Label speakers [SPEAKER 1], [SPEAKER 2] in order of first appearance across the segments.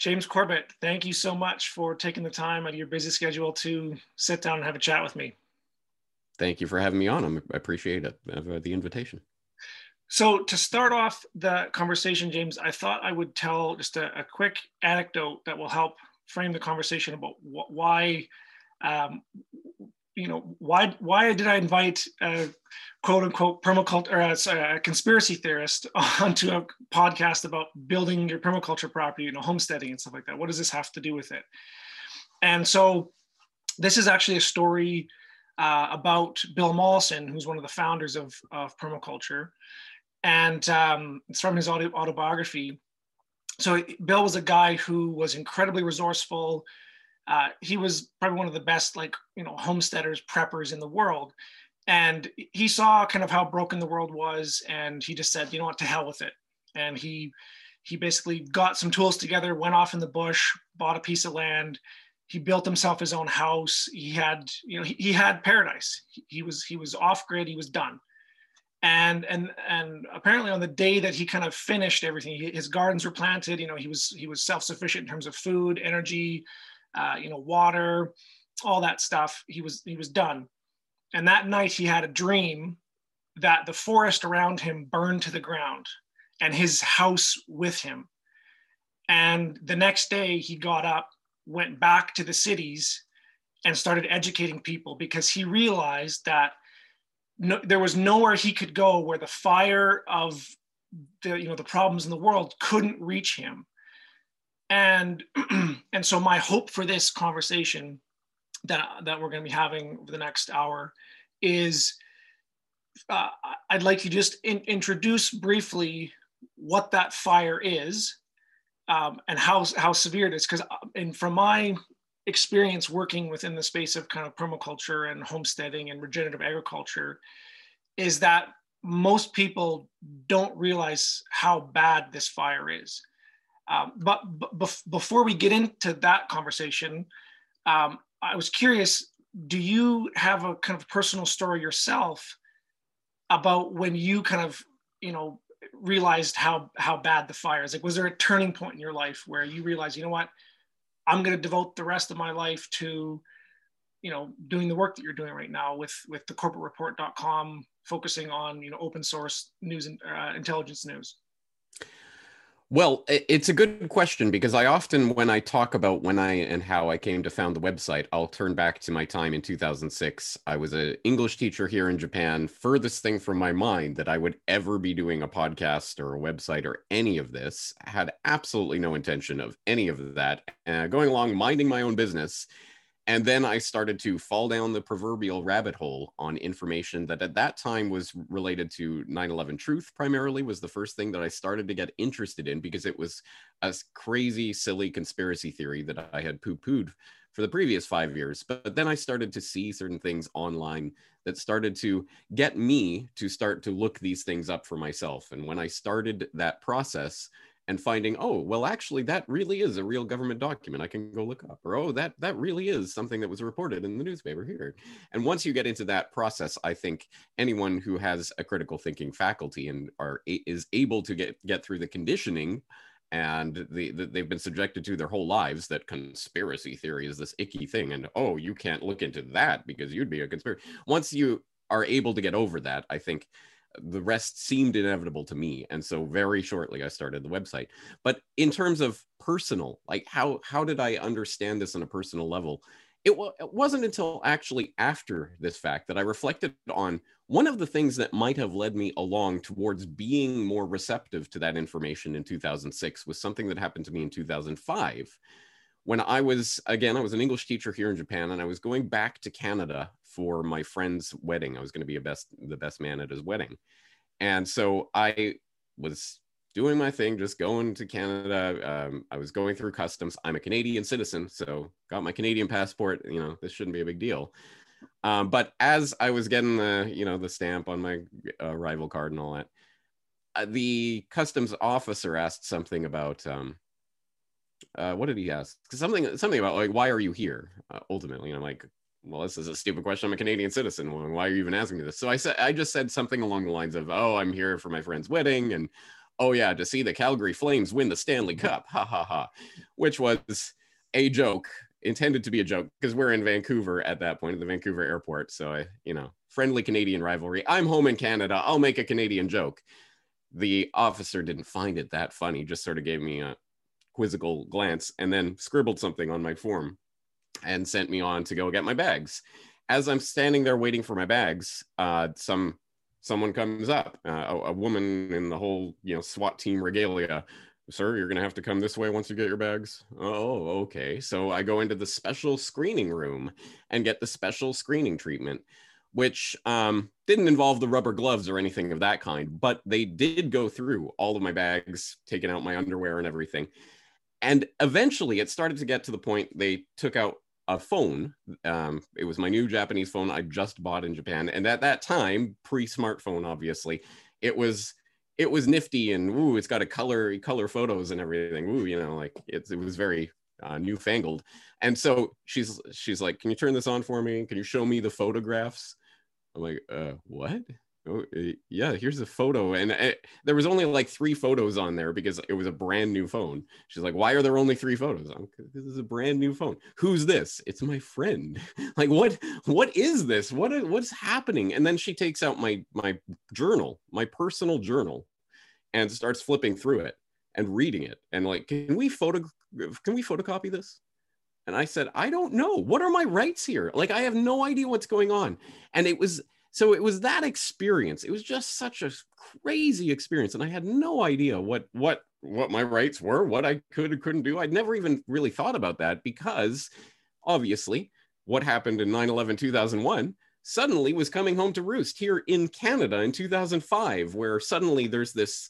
[SPEAKER 1] James Corbett, thank you so much for taking the time out of your busy schedule to sit down and have a chat with me.
[SPEAKER 2] Thank you for having me on. I'm, I appreciate it, uh, the invitation.
[SPEAKER 1] So, to start off the conversation, James, I thought I would tell just a, a quick anecdote that will help frame the conversation about wh- why um, you know why why did I invite a quote unquote permaculture or a, a conspiracy theorist onto a podcast about building your permaculture property, you know, homesteading and stuff like that? What does this have to do with it? And so this is actually a story uh, about Bill Mollison, who's one of the founders of, of permaculture, and um, it's from his auto, autobiography. So Bill was a guy who was incredibly resourceful uh, he was probably one of the best like you know homesteaders preppers in the world. And he saw kind of how broken the world was and he just said you know what? To hell with it. And he he basically got some tools together went off in the bush bought a piece of land. He built himself his own house. He had you know he, he had paradise. He was he was off grid. He was done. And and and apparently on the day that he kind of finished everything his gardens were planted. You know he was he was self-sufficient in terms of food energy uh, you know, water, all that stuff. He was he was done. And that night he had a dream that the forest around him burned to the ground and his house with him. And the next day he got up, went back to the cities and started educating people because he realized that no, there was nowhere he could go where the fire of the you know the problems in the world couldn't reach him and and so my hope for this conversation that that we're going to be having over the next hour is uh, I'd like you just in, introduce briefly what that fire is um, and how how severe it is. Because uh, and from my experience working within the space of kind of permaculture and homesteading and regenerative agriculture is that most people don't realize how bad this fire is um, but b- before we get into that conversation, um, I was curious do you have a kind of personal story yourself about when you kind of, you know, realized how how bad the fire is? Like, was there a turning point in your life where you realized, you know what, I'm going to devote the rest of my life to, you know, doing the work that you're doing right now with with the corbettreport.com, focusing on you know open source news and uh, intelligence news.
[SPEAKER 2] Well, it's a good question because I often, when I talk about when I and how I came to found the website, I'll turn back to my time in 2006. I was an English teacher here in Japan. Furthest thing from my mind that I would ever be doing a podcast or a website or any of this. Had absolutely no intention of any of that. Uh, going along, minding my own business and then I started to fall down the proverbial rabbit hole on information that at that time was related to 9/11 truth primarily was the first thing that I started to get interested in because it was a crazy silly conspiracy theory that I had poo-pooed for the previous 5 years. But then I started to see certain things online that started to get me to start to look these things up for myself. And when I started that process and finding oh well actually that really is a real government document. I can go look up or oh that that really is something that was reported in the newspaper here. And once you get into that process i think anyone who has a critical thinking faculty and are is able to get get through the conditioning and the, the, they've been subjected to their whole lives that conspiracy theory is this icky thing and oh you can't look into that because you'd be a conspiracy once you are able to get over that i think the rest seemed inevitable to me and so very shortly i started the website. But in terms of personal like how how did i understand this on a personal level? It, w- it wasn't until actually after this fact that i reflected on one of the things that might have led me along towards being more receptive to that information in 2006 was something that happened to me in 2005 when I was again, I was an English teacher here in Japan, and I was going back to Canada for my friend's wedding. I was going to be a best the best man at his wedding, and so I was doing my thing, just going to Canada. Um, I was going through customs. I'm a Canadian citizen, so got my Canadian passport. You know, this shouldn't be a big deal. Um, but as I was getting the you know the stamp on my uh, arrival card and all that, uh, the customs officer asked something about. Um, uh, what did he ask? Something something about like why are you here? Uh, ultimately, and I'm like, well, this is a stupid question. I'm a Canadian citizen. Why are you even asking me this? So I said I just said something along the lines of, oh, I'm here for my friend's wedding, and oh yeah, to see the Calgary Flames win the Stanley mm-hmm. Cup, ha ha ha, which was a joke intended to be a joke because we're in Vancouver at that point at the Vancouver airport. So I, you know, friendly Canadian rivalry. I'm home in Canada. I'll make a Canadian joke. The officer didn't find it that funny, just sort of gave me a quizzical glance and then scribbled something on my form and sent me on to go get my bags. As I'm standing there waiting for my bags, uh, some someone comes up, uh, a, a, woman in the whole you know SWAT team regalia. Sir, you're gonna have to come this way once you get your bags. Oh, okay. So I go into the special screening room and get the special screening treatment, which um, didn't involve the rubber gloves or anything of that kind, but they did go through all of my bags, taking out my underwear and everything. And eventually, it started to get to the point they took out a phone. Um, it was my new Japanese phone I just bought in Japan, and at that time, pre-smartphone, obviously, it was it was nifty and ooh, it's got a color color photos and everything. Ooh, you know, like it, was very uh, newfangled. And so she's she's like, "Can you turn this on for me? Can you show me the photographs?" I'm like, "Uh, what?" Oh, eh, yeah, here's a photo. And eh, there was only like three photos on there because it was a brand new phone. She's like, why are there only three photos? I'm, this is a brand new phone. Who's this? It's my friend. like, what, what is this? what what's happening? And then she takes out my, my journal, my personal journal and starts flipping through it and reading it. And like, can we photo, can we photocopy this? And I said, I don't know. What are my rights here? Like, I have no idea what's going on. And it was, so it was that experience. It was just such a crazy experience and i had no idea what what what my rights were what i could or couldn't do. I'd never even really thought about that because obviously what happened in 9-11 2001 suddenly was coming home to roost here in canada in 2005 where suddenly there's this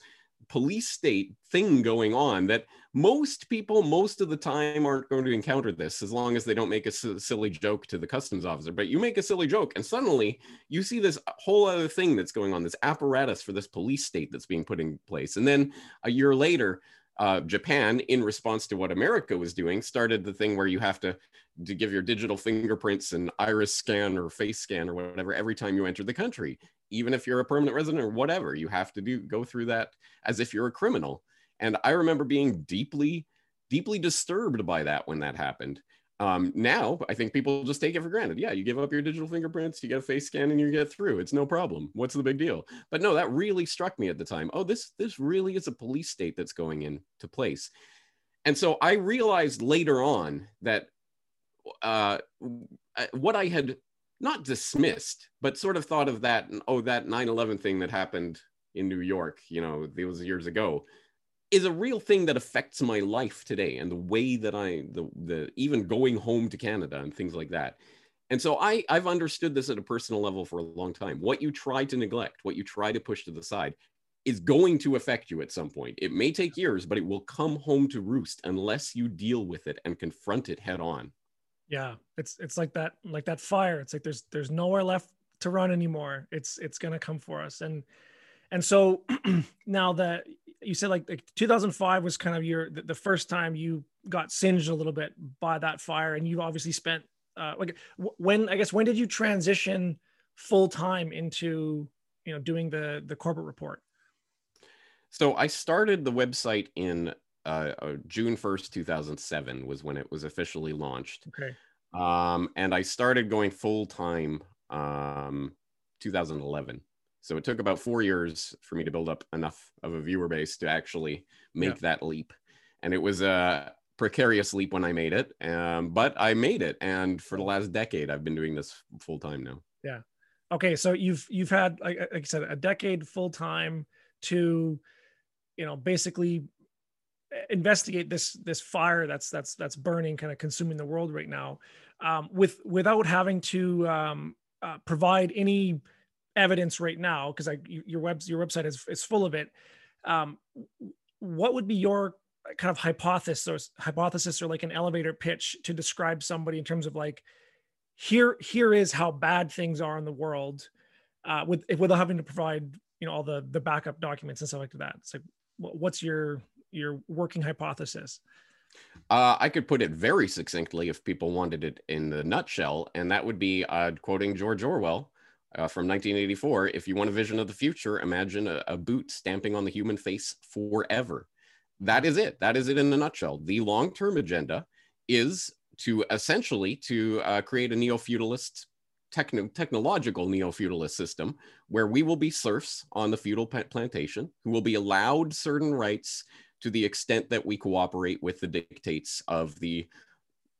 [SPEAKER 2] police state thing going on that most people most of the time aren't going to encounter this as long as they don't make a silly joke to the customs officer but you make a silly joke and suddenly you see this whole other thing that's going on this apparatus for this police state that's being put in place and then a year later uh, Japan, in response to what America was doing, started the thing where you have to, to give your digital fingerprints and iris scan or face scan or whatever every time you enter the country. Even if you're a permanent resident or whatever, you have to do go through that as if you're a criminal. And I remember being deeply, deeply disturbed by that when that happened. Um, now, I think people just take it for granted. Yeah, you give up your digital fingerprints, you get a face scan, and you get through. It's no problem. What's the big deal? But no, that really struck me at the time. Oh, this this really is a police state that's going into place. And so I realized later on that uh, what I had not dismissed, but sort of thought of that, oh, that 9 11 thing that happened in New York, you know, those years ago, is a real thing that affects my life today and the way that I the the even going home to Canada and things like that. And so I I've understood this at a personal level for a long time. What you try to neglect, what you try to push to the side is going to affect you at some point. It may take years, but it will come home to roost unless you deal with it and confront it head on.
[SPEAKER 1] Yeah, it's it's like that like that fire. It's like there's there's nowhere left to run anymore. It's it's going to come for us. And and so now that you said like, like 2005 was kind of your the, the, first time you got singed a little bit by that fire, and you obviously spent uh, like when I guess when did you transition full time into you know doing the the Corbett Report?
[SPEAKER 2] So I started the website in uh, uh, June 1st, 2007 was when it was officially launched.
[SPEAKER 1] Okay.
[SPEAKER 2] Um, and I started going full time um, 2011. So it took about four years for me to build up enough of a viewer base to actually make yeah. that leap. And it was a precarious leap when I made it, um, but I made it. And for the last decade, I've been doing this full time now.
[SPEAKER 1] Yeah. Okay. So you've you've had like, like I said, a decade full time to, you know, basically investigate this this fire that's that's that's burning, kind of consuming the world right now, um, with without having to um, uh, provide any evidence right now because like your web your website is, is full of it. Um, what would be your kind of hypothesis or hypothesis or like an elevator pitch to describe somebody in terms of like here here is how bad things are in the world uh, with without having to provide you know all the the backup documents and stuff like that? Like what's your your working hypothesis?
[SPEAKER 2] Uh, I could put it very succinctly if people wanted it in the nutshell, and that would be uh, quoting George Orwell uh, from 1984. If you want a vision of the future, imagine a, a boot stamping on the human face forever. That is it. That is it in a nutshell. The long-term agenda is to essentially to uh, create a neo-feudalist techno- technological neo-feudalist system where we will be serfs on the feudal plantation who will be allowed certain rights to the extent that we cooperate with the dictates of the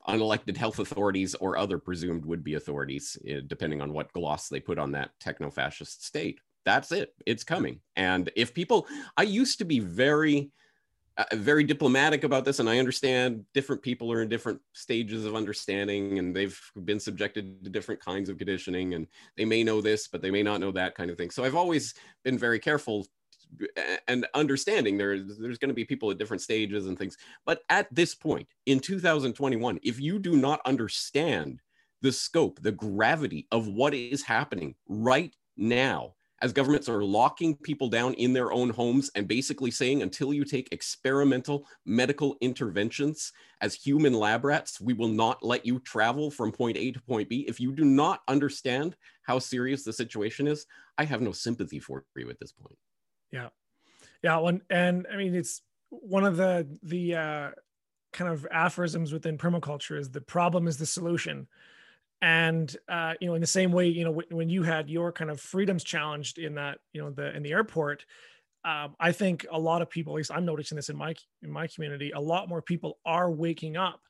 [SPEAKER 2] unelected health authorities or other presumed would-be authorities eh, depending on what gloss they put on that techno-fascist state. That's it. It's coming. And if people i used to be very uh, very diplomatic about this, and I understand different people are in different stages of understanding, and they've been subjected to different kinds of conditioning, and they may know this, but they may not know that kind of thing. So I've always been very careful and understanding there, there's going to be people at different stages and things. But at this point in 2021, if you do not understand the scope, the gravity of what is happening right now, as governments are locking people down in their own homes and basically saying until you take experimental medical interventions as human lab rats, we will not let you travel from point A to point B. If you do not understand how serious the situation is, I have no sympathy for you at this point.
[SPEAKER 1] Yeah. Yeah. Well, and I mean, it's one of the, the, uh, kind of aphorisms within permaculture is the problem is the solution and uh, you know in the same way you know when you had your kind of freedoms challenged in that you know the in the airport um, i think a lot of people at least i'm noticing this in my in my community a lot more people are waking up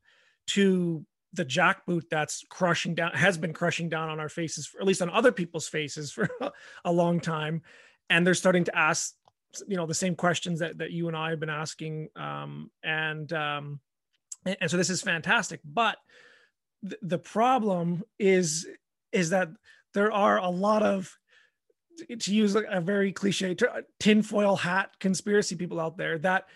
[SPEAKER 1] to the jackboot that's crushing down has been crushing down on our faces for, at least on other people's faces for a long time and they're starting to ask you know the same questions that, that you and i have been asking um, and um, and, so this is fantastic but the problem is is that there are a lot of to use a very cliche tinfoil hat conspiracy people out there that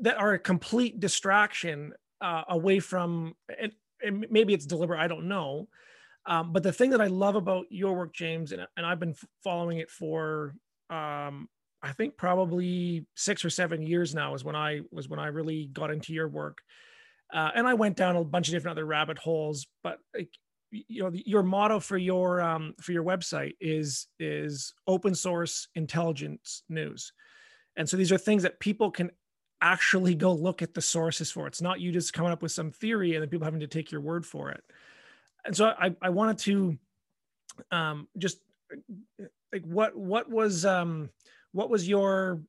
[SPEAKER 1] that are a complete distraction uh, away from and, and, maybe it's deliberate i don't know um, but the thing that i love about your work james and, and i've been following it for um, i think probably six or seven years now is when i was when i really got into your work uh, and I went down a bunch of different other rabbit holes. But you know, your motto for your um, for your website is is open source intelligence news, and so these are things that people can actually go look at the sources for. It's not you just coming up with some theory and then people having to take your word for it. And so I, I wanted to um, just like what what was um, what was your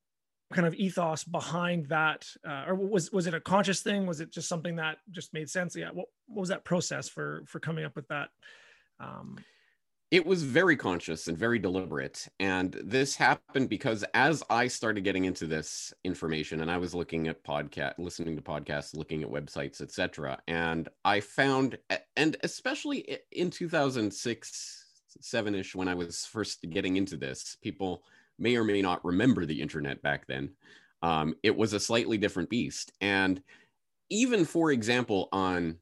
[SPEAKER 1] kind of ethos behind that? Uh, or was was it a conscious thing? Was it just something that just made sense? Yeah what, what was that process for for coming up with that um,
[SPEAKER 2] it was very conscious and very deliberate and this happened because as i started getting into this information and i was looking at podcast listening to podcasts looking at websites etc and i found and especially in 2006 7ish when i was first getting into this people may or may not remember the internet back then. Um, it was a slightly different beast. And even, for example, on,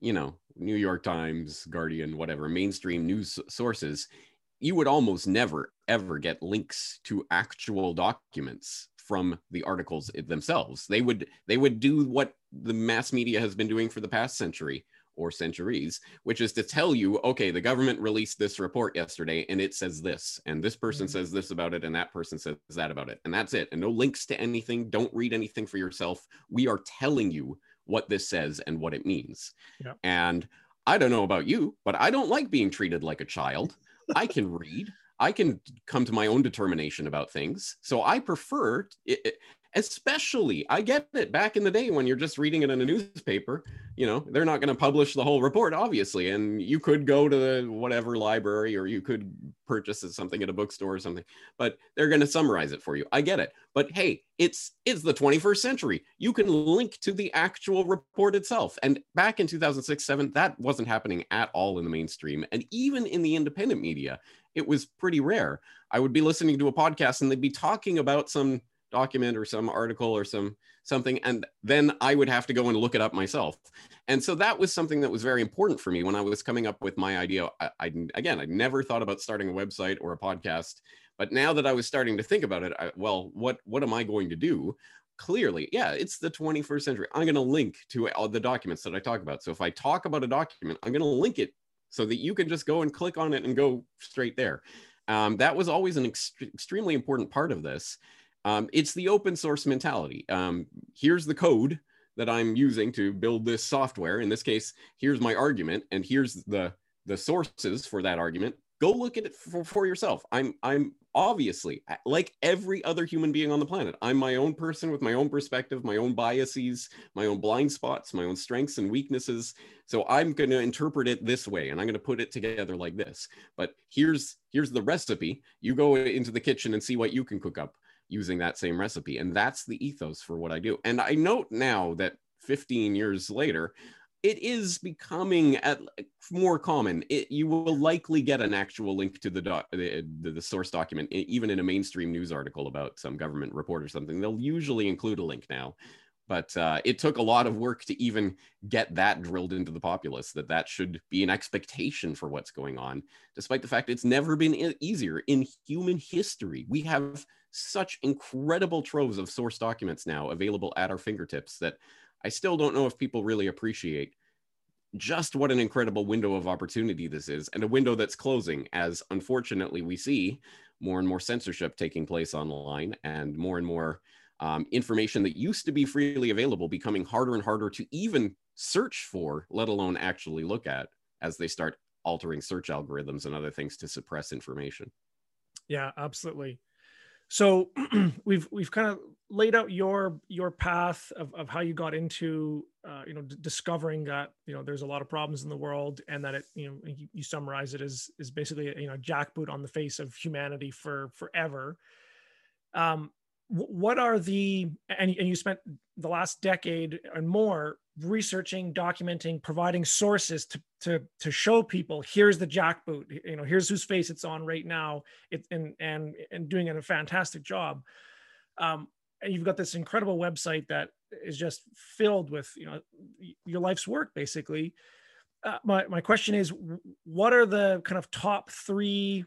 [SPEAKER 2] you know, New York Times, Guardian, whatever, mainstream news sources, you would almost never, ever get links to actual documents from the articles themselves. They would they would do what the mass media has been doing for the past century, or centuries, which is to tell you, okay, the government released this report yesterday and it says this, and this person mm-hmm. says this about it, and that person says that about it. And that's it. And no links to anything. Don't read anything for yourself. We are telling you what this says and what it means. Yeah. And I don't know about you, but I don't like being treated like a child. I can read. I can come to my own determination about things. So I prefer it, especially i get it back in the day when you're just reading it in a newspaper you know they're not going to publish the whole report obviously and you could go to the whatever library or you could purchase something at a bookstore or something but they're going to summarize it for you. I get it but hey it's it's the 21st century. You can link to the actual report itself and back in 2006 7 that wasn't happening at all in the mainstream and even in the independent media it was pretty rare. I would be listening to a podcast and they'd be talking about some document or some article or some something and then i would have to go and look it up myself. And so that was something that was very important for me when i was coming up with my idea. I, I again i never thought about starting a website or a podcast but now that i was starting to think about it I, well what what am i going to do? Clearly yeah it's the 21st century. I'm going to link to all the documents that i talk about. So if i talk about a document i'm going to link it so that you can just go and click on it and go straight there. Um, that was always an ext- extremely important part of this. Um, it's the open source mentality. Um, here's the code that I'm using to build this software. In this case, here's my argument, and here's the the sources for that argument. Go look at it for, for yourself. I'm I'm obviously like every other human being on the planet. I'm my own person with my own perspective, my own biases, my own blind spots, my own strengths and weaknesses. So I'm going to interpret it this way, and I'm going to put it together like this. But here's here's the recipe. You go into the kitchen and see what you can cook up using that same recipe. And that's the ethos for what I do. And I note now that 15 years later, it is becoming at, more common. It, you will likely get an actual link to the, doc, the, the source document, even in a mainstream news article about some government report or something. They'll usually include a link now. But uh, it took a lot of work to even get that drilled into the populace that that should be an expectation for what's going on, despite the fact it's never been easier in human history. We have such incredible troves of source documents now available at our fingertips that I still don't know if people really appreciate just what an incredible window of opportunity this is, and a window that's closing as unfortunately we see more and more censorship taking place online and more and more um, information that used to be freely available becoming harder and harder to even search for, let alone actually look at as they start altering search algorithms and other things to suppress information.
[SPEAKER 1] Yeah, absolutely so we've we've kind of laid out your your path of, of how you got into uh, you know d- discovering that you know there's a lot of problems in the world and that it you know you, you summarize it as is basically you know jackboot on the face of humanity for forever. Um what are the and, and you spent the last decade and more researching documenting providing sources to to to show people here's the jackboot you know here's whose face it's on right now it and and and doing a fantastic job. Um and you've got this incredible website that is just filled with you know your life's work basically. Uh, my, my question is what are the kind of top three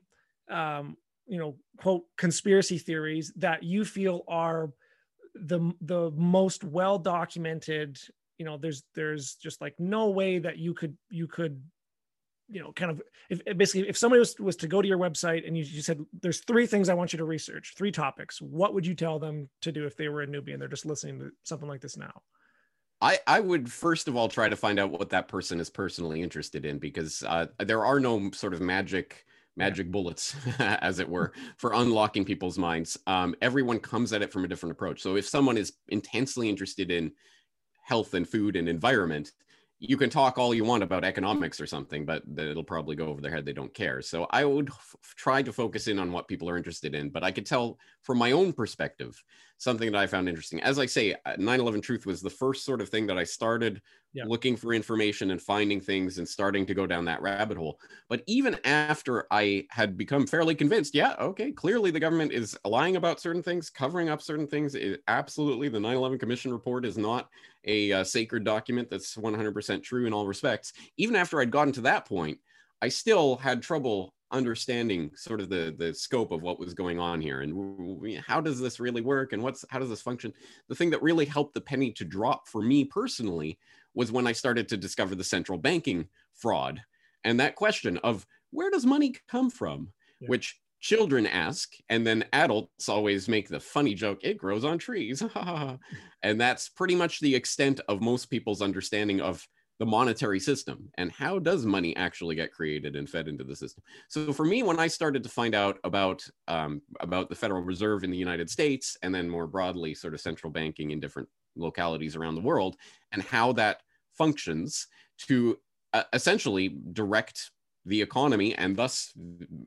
[SPEAKER 1] um, you know quote conspiracy theories that you feel are the the most well documented you know there's there's just like no way that you could you could you know kind of if basically if somebody was, was to go to your website and you, you said there's three things i want you to research three topics. What would you tell them to do if they were a newbie and they're just listening to something like this now?
[SPEAKER 2] I, I would first of all try to find out what that person is personally interested in because uh, there are no sort of magic magic bullets, as it were, for unlocking people's minds. Um, everyone comes at it from a different approach. So if someone is intensely interested in health and food and environment, you can talk all you want about economics or something, but it'll probably go over their head. They don't care. So I would f- try to focus in on what people are interested in. But I could tell from my own perspective something that I found interesting. As I say, uh, 9 11 Truth was the first sort of thing that I started yeah. looking for information and finding things and starting to go down that rabbit hole. But even after I had become fairly convinced, yeah, okay, clearly the government is lying about certain things, covering up certain things. It, absolutely, the 9 11 Commission report is not a uh, sacred document that's 100% true in all respects. Even after I'd gotten to that point, I still had trouble understanding sort of the the scope of what was going on here and how does this really work and what's how does this function the thing that really helped the penny to drop for me personally was when i started to discover the central banking fraud and that question of where does money come from yeah. which children ask and then adults always make the funny joke it grows on trees. And that's pretty much the extent of most people's understanding of the monetary system and how does money actually get created and fed into the system. So for me when i started to find out about um, about the federal reserve in the united states and then more broadly sort of central banking in different localities around the world and how that functions to uh, essentially direct the economy and thus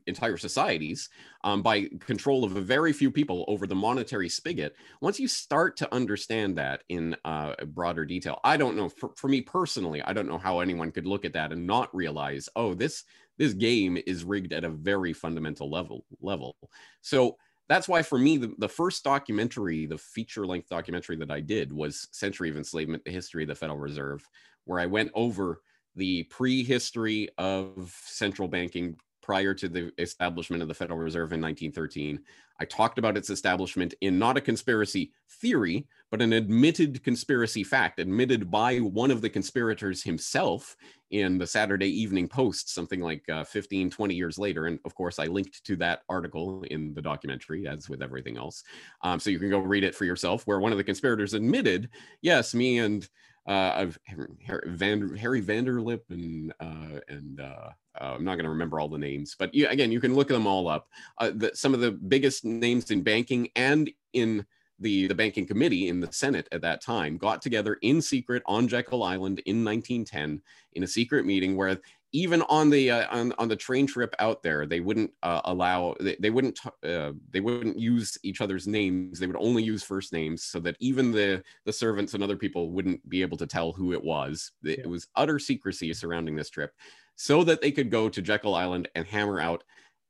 [SPEAKER 2] entire societies um, by control of a very few people over the monetary spigot once you start to understand that in uh, broader detail i don't know for, for me personally i don't know how anyone could look at that and not realize oh this this game is rigged at a very fundamental level level. So that's why for me the, the first documentary the feature length documentary that i did was century of enslavement the history of the federal reserve where i went over the prehistory of central banking prior to the establishment of the Federal Reserve in 1913. I talked about its establishment in not a conspiracy theory, but an admitted conspiracy fact, admitted by one of the conspirators himself in the Saturday Evening Post, something like uh, 15, 20 years later. And of course, I linked to that article in the documentary, as with everything else. Um, so you can go read it for yourself, where one of the conspirators admitted, yes, me and uh, Harry, Van, Harry Vanderlip and uh, and uh, uh, I'm not going to remember all the names, but you, again, you can look them all up. Uh, the, some of the biggest names in banking and in the, the banking committee in the Senate at that time got together in secret on Jekyll Island in 1910 in a secret meeting where even on the uh, on, on the train trip out there they wouldn't uh, allow they, they wouldn't uh, they wouldn't use each other's names. They would only use first names so that even the the servants and other people wouldn't be able to tell who it was. It, yeah. it was utter secrecy surrounding this trip so that they could go to Jekyll Island and hammer out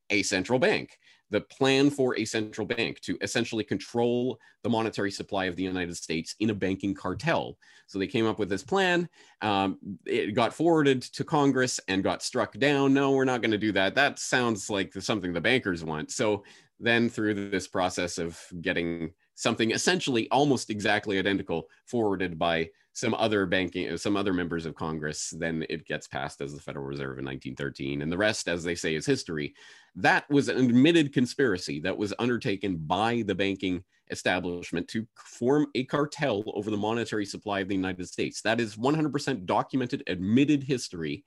[SPEAKER 2] a central bank the plan for a central bank to essentially control the monetary supply of the United States in a banking cartel. So they came up with this plan. Um, it got forwarded to Congress and got struck down. No, we're not going to do that. That sounds like something the bankers want. So then, through this process of getting something essentially almost exactly identical forwarded by some other banking some other members of congress then it gets passed as the federal reserve in 1913 and the rest as they say is history that was an admitted conspiracy that was undertaken by the banking establishment to form a cartel over the monetary supply of the united states. That is 100% documented admitted history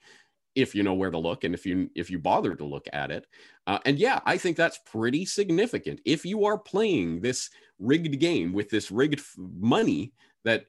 [SPEAKER 2] if you know where to look and if you if you bother to look at it. Uh, and yeah i think that's pretty significant. If you are playing this rigged game with this rigged money that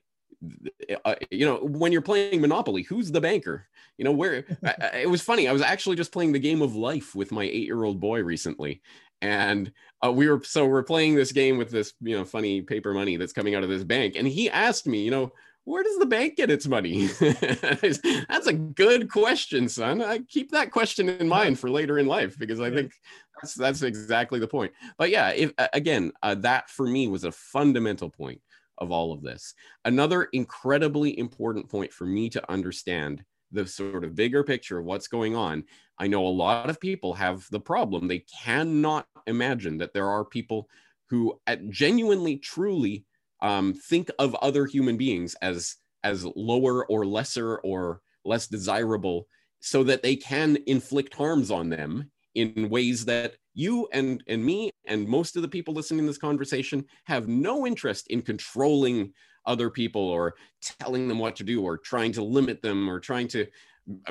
[SPEAKER 2] uh, you know when you're playing monopoly who's the banker you know where I, it was funny i was actually just playing the game of life with my eight year old boy recently and uh, we were so we're playing this game with this you know funny paper money that's coming out of this bank and he asked me you know where does the bank get its money? that's a good question, son. I keep that question in mind for later in life because I think that's that's exactly the point. But yeah, if again, uh, that for me was a fundamental point of all of this. Another incredibly important point for me to understand the sort of bigger picture of what's going on. I know a lot of people have the problem they cannot imagine that there are people who genuinely truly um, think of other human beings as as lower or lesser or less desirable so that they can inflict harms on them in ways that you and and me and most of the people listening to this conversation have no interest in controlling other people or telling them what to do or trying to limit them or trying to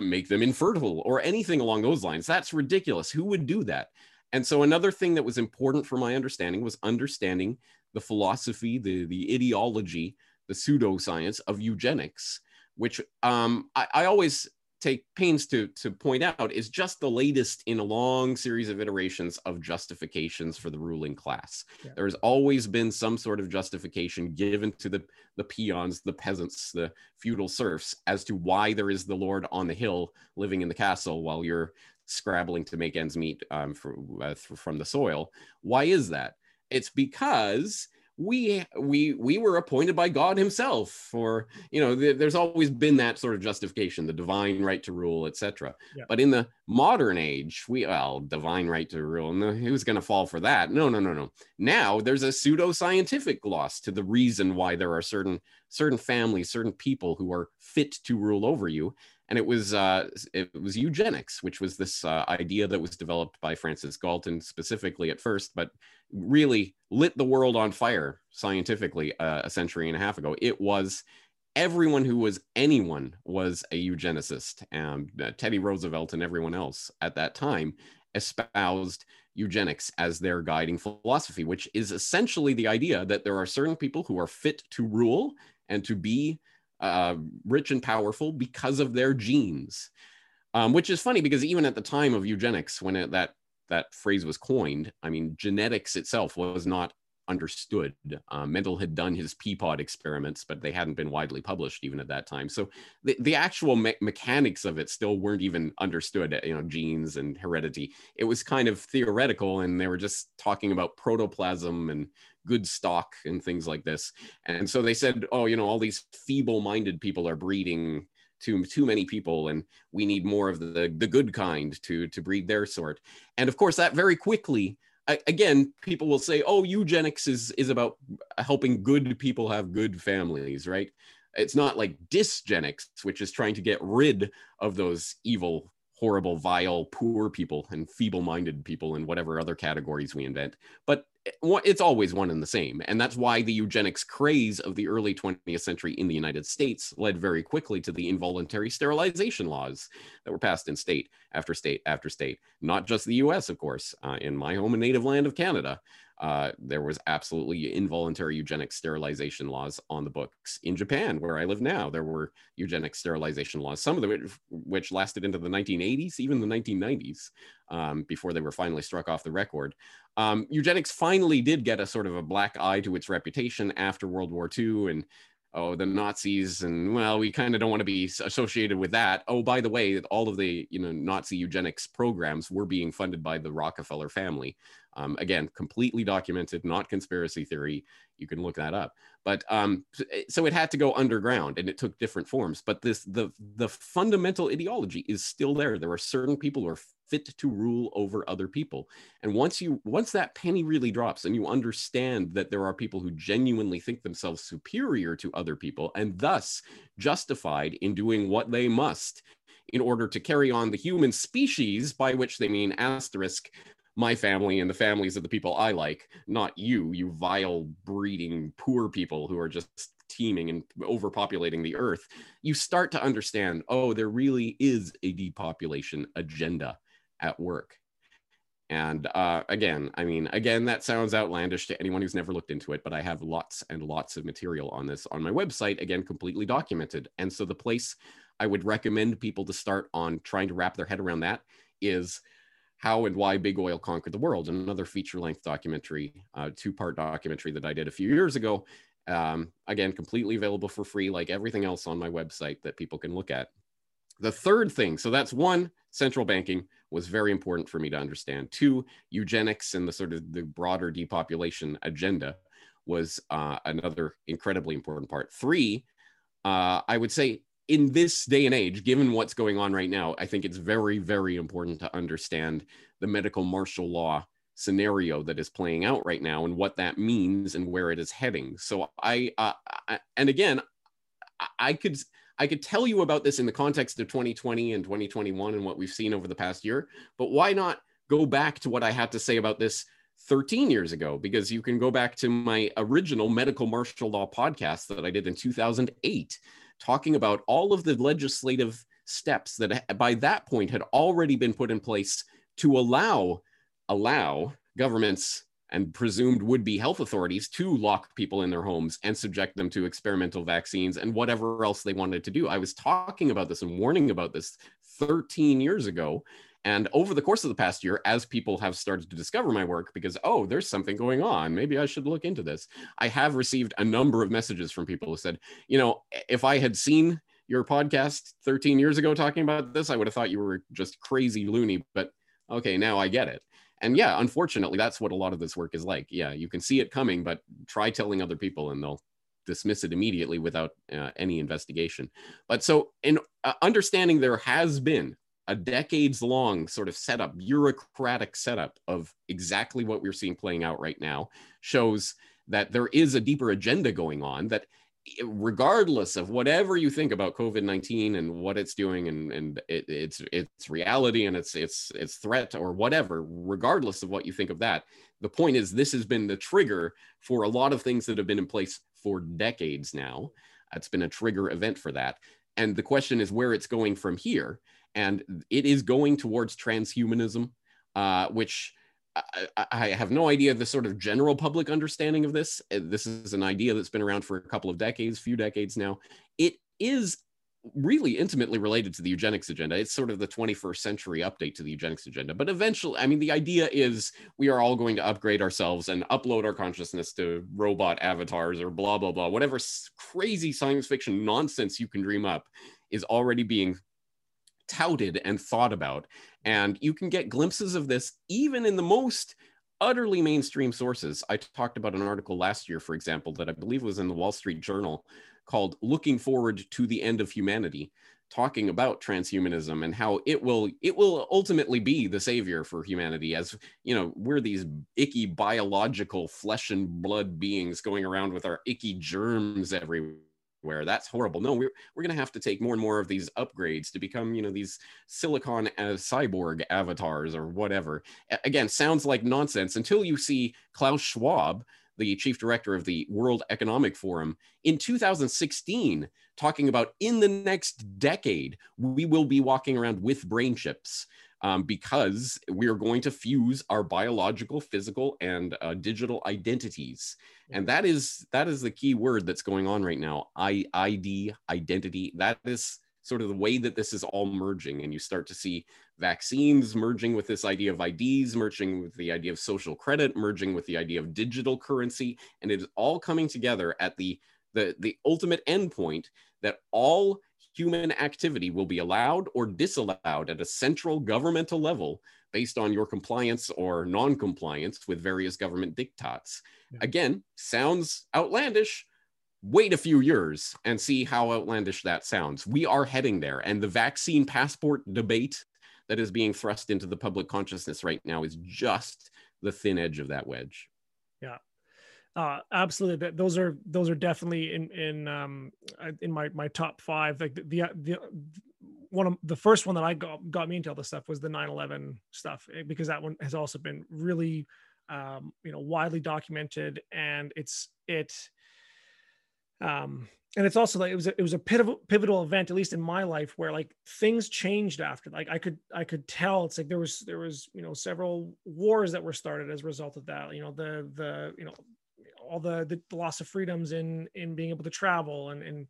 [SPEAKER 2] make them infertile or anything along those lines. That's ridiculous. Who would do that? And so another thing that was important for my understanding was understanding the philosophy, the, the ideology, the pseudoscience of eugenics, which um, I, I always take pains to, to point out is just the latest in a long series of iterations of justifications for the ruling class. Yeah. has always been some sort of justification given to the, the peons, the peasants, the feudal serfs as to why there is the lord on the hill living in the castle while you're scrabbling to make ends meet um, for, uh, from the soil. Why is that? It's because we we we were appointed by God Himself for you know th- there's always been that sort of justification, the divine right to rule, etc. Yeah. But in the modern age, we well divine right to rule, no, who's going to fall for that? No, no, no, no. Now there's a pseudo scientific gloss to the reason why there are certain certain families, certain people who are fit to rule over you, and it was uh, it was eugenics, which was this uh, idea that was developed by Francis Galton specifically at first, but really lit the world on fire scientifically uh, a century and a half ago. It was everyone who was anyone was a eugenicist, and uh, Teddy Roosevelt and everyone else at that time espoused eugenics as their guiding philosophy, which is essentially the idea that there are certain people who are fit to rule and to be uh, rich and powerful because of their genes. Um, which is funny because even at the time of eugenics, when it, that that phrase was coined, I mean, genetics itself was not understood. Uh, Mendel had done his Peapod experiments, but they hadn't been widely published even at that time. So the, the actual me- mechanics of it still weren't even understood, you know, genes and heredity. It was kind of theoretical, and they were just talking about protoplasm and good stock and things like this. And so they said, oh, you know, all these feeble-minded people are breeding too too many people and we need more of the the good kind to to breed their sort and of course that very quickly again, people will say, "Oh, eugenics is is about helping good people have good families," right? It's not like dysgenics, which is trying to get rid of those evil, horrible, vile, poor people and feeble-minded people and whatever other categories we invent. But it's always one and the same. And that's why the eugenics craze of the early 20th century in the United States led very quickly to the involuntary sterilization laws that were passed in state after state after state. Not just the US, of course, uh, in my home and native land of Canada. Uh, there was absolutely involuntary eugenic sterilization laws on the books. In Japan, where I live now, there were eugenic sterilization laws, some of them which lasted into the 1980s, even the 1990s, um, before they were finally struck off the record. Um, eugenics finally did get a sort of a black eye to its reputation after World War II and oh the nazis and well we kind of don't want to be associated with that oh by the way all of the you know nazi eugenics programs were being funded by the rockefeller family um, again completely documented not conspiracy theory. You can look that up. But um, so it had to go underground and it took different forms but this the the fundamental ideology is still there. There are certain people who are fit to rule over other people. And once you once that penny really drops and you understand that there are people who genuinely think themselves superior to other people and thus justified in doing what they must in order to carry on the human species by which they mean asterisk my family and the families of the people I like, not you, you vile breeding poor people who are just teeming and overpopulating the earth, you start to understand oh, there really is a depopulation agenda at work. And uh, again, I mean, again, that sounds outlandish to anyone who's never looked into it, but I have lots and lots of material on this on my website, again, completely documented. And so the place I would recommend people to start on trying to wrap their head around that is how and why big oil conquered the world another feature length documentary uh, two part documentary that i did a few years ago. Um, again completely available for free like everything else on my website that people can look at. The third thing so that's one central banking was very important for me to understand. Two eugenics and the sort of the broader depopulation agenda was uh, another incredibly important part. Three uh, i would say in this day and age given what's going on right now i think it's very very important to understand the medical martial law scenario that is playing out right now and what that means and where it is heading so i, uh, I and again I could I could tell you about this in the context of 2020 and 2021 and what we've seen over the past year, but why not go back to what I had to say about this 13 years ago? Because you can go back to my original medical martial law podcast that I did in 2008, talking about all of the legislative steps that by that point had already been put in place to allow allow governments and presumed would be health authorities to lock people in their homes and subject them to experimental vaccines and whatever else they wanted to do. I was talking about this and warning about this 13 years ago. And over the course of the past year, as people have started to discover my work, because, oh, there's something going on, maybe I should look into this, I have received a number of messages from people who said, you know, if I had seen your podcast 13 years ago talking about this, I would have thought you were just crazy loony. But okay, now I get it. And yeah unfortunately that's what a lot of this work is like. Yeah you can see it coming but try telling other people and they'll dismiss it immediately without uh, any investigation. But so in uh, understanding there has been a decades long sort of setup bureaucratic setup of exactly what we're seeing playing out right now shows that there is a deeper agenda going on that regardless of whatever you think about COVID-19 and what it's doing and, and it, it's its reality and its its its threat or whatever, regardless of what you think of that, the point is this has been the trigger for a lot of things that have been in place for decades now. It's been a trigger event for that. And the question is where it's going from here. And it is going towards transhumanism, uh, which I, I, have no idea the sort of general public understanding of this. Uh, this is an idea that's been around for a couple of decades, few decades now. It is really intimately related to the eugenics agenda. It's sort of the 21st century update to the eugenics agenda. But eventually, I mean, the idea is we are all going to upgrade ourselves and upload our consciousness to robot avatars or blah, blah, blah. Whatever crazy science fiction nonsense you can dream up is already being touted and thought about. And you can get glimpses of this even in the most utterly mainstream sources. I talked about an article last year, for example, that I believe was in the Wall Street Journal called Looking Forward to the End of Humanity. talking about transhumanism and how it will it will ultimately be the savior for humanity as you know we're these icky biological flesh and blood beings going around with our icky germs everywhere that's horrible no we're, we're going to have to take more and more of these upgrades to become you know these silicon as cyborg avatars or whatever again sounds like nonsense until you see klaus schwab the chief director of the World Economic Forum, in 2016, talking about in the next decade, we will be walking around with brain chips. Um, because we are going to fuse our biological, physical, and uh, digital identities, and that is that is the key word that's going on right now. I ID identity. That is sort of the way that this is all merging and you start to see vaccines merging with this idea of IDs, merging with the idea of social credit, merging with the idea of digital currency, and it is all coming together at the the, the ultimate endpoint that all human activity will be allowed or disallowed at a central governmental level based on your compliance or non-compliance with various government diktats. Yeah. Again, sounds outlandish, wait a few years and see how outlandish that sounds. We are heading there. And the vaccine passport debate that is being thrust into the public consciousness right now is just the thin edge of that wedge.
[SPEAKER 1] Yeah. Uh, absolutely. Those are those are definitely in in um in my my top five. Like the the, the one of the first one that I got got me into all this stuff was the 9/11 stuff eh, because that one has also been really um you know widely documented and it's it um and it's also like it was a, it was a pivotal pivotal event at least in my life where like things changed after like i could i could tell it's like there was there was you know several wars that were started as a result of that you know the the you know all the the loss of freedoms in in being able to travel and and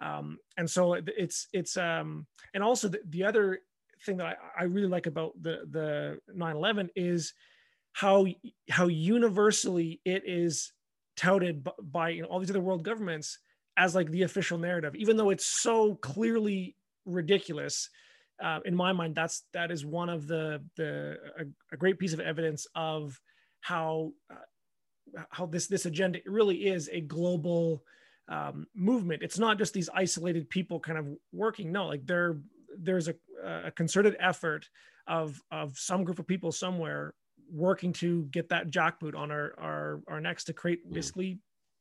[SPEAKER 1] um and so it's it's um and also the, the other thing that I, I really like about the the 9-11 is how how universally it is touted by you know, all these other world governments as like the official narrative, even though it's so clearly ridiculous. Uh, in my mind, that's that is one of the the a, a great piece of evidence of how uh, how this this agenda really is a global um, movement. It's not just these isolated people kind of working. No, like there there's a, a concerted effort of of some group of people somewhere working to get that jackboot on our our our necks to create hmm. basically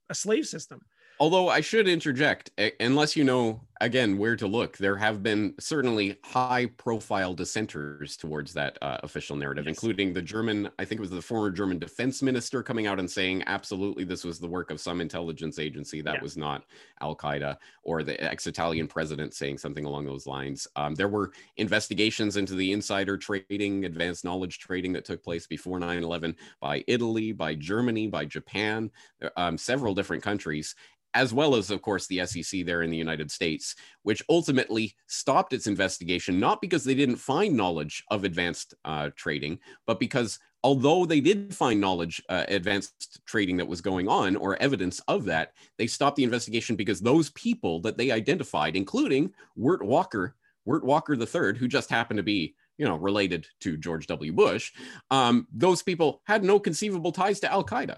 [SPEAKER 1] a slave system
[SPEAKER 2] Although I should interject, unless you know again where to look, there have been certainly high-profile dissenters towards that uh, official narrative, yes. including the German, I think it was the former German defense minister coming out and saying, absolutely, this was the work of some intelligence agency that yeah. was not Al Qaeda, or the ex-Italian president saying something along those lines. Um, there were investigations into the insider trading, advanced knowledge trading that took place before 9/11 by Italy, by Germany, by Japan, um, several different countries as well as, of course, the SEC there in the United States, which ultimately stopped its investigation, not because they didn't find knowledge of advanced uh, trading, but because although they did find knowledge, uh, advanced trading that was going on or evidence of that, they stopped the investigation because those people that they identified, including Wirt Walker, Wirt Walker III, who just happened to be you know, related to George W. Bush, um, those people had no conceivable ties to Al Qaeda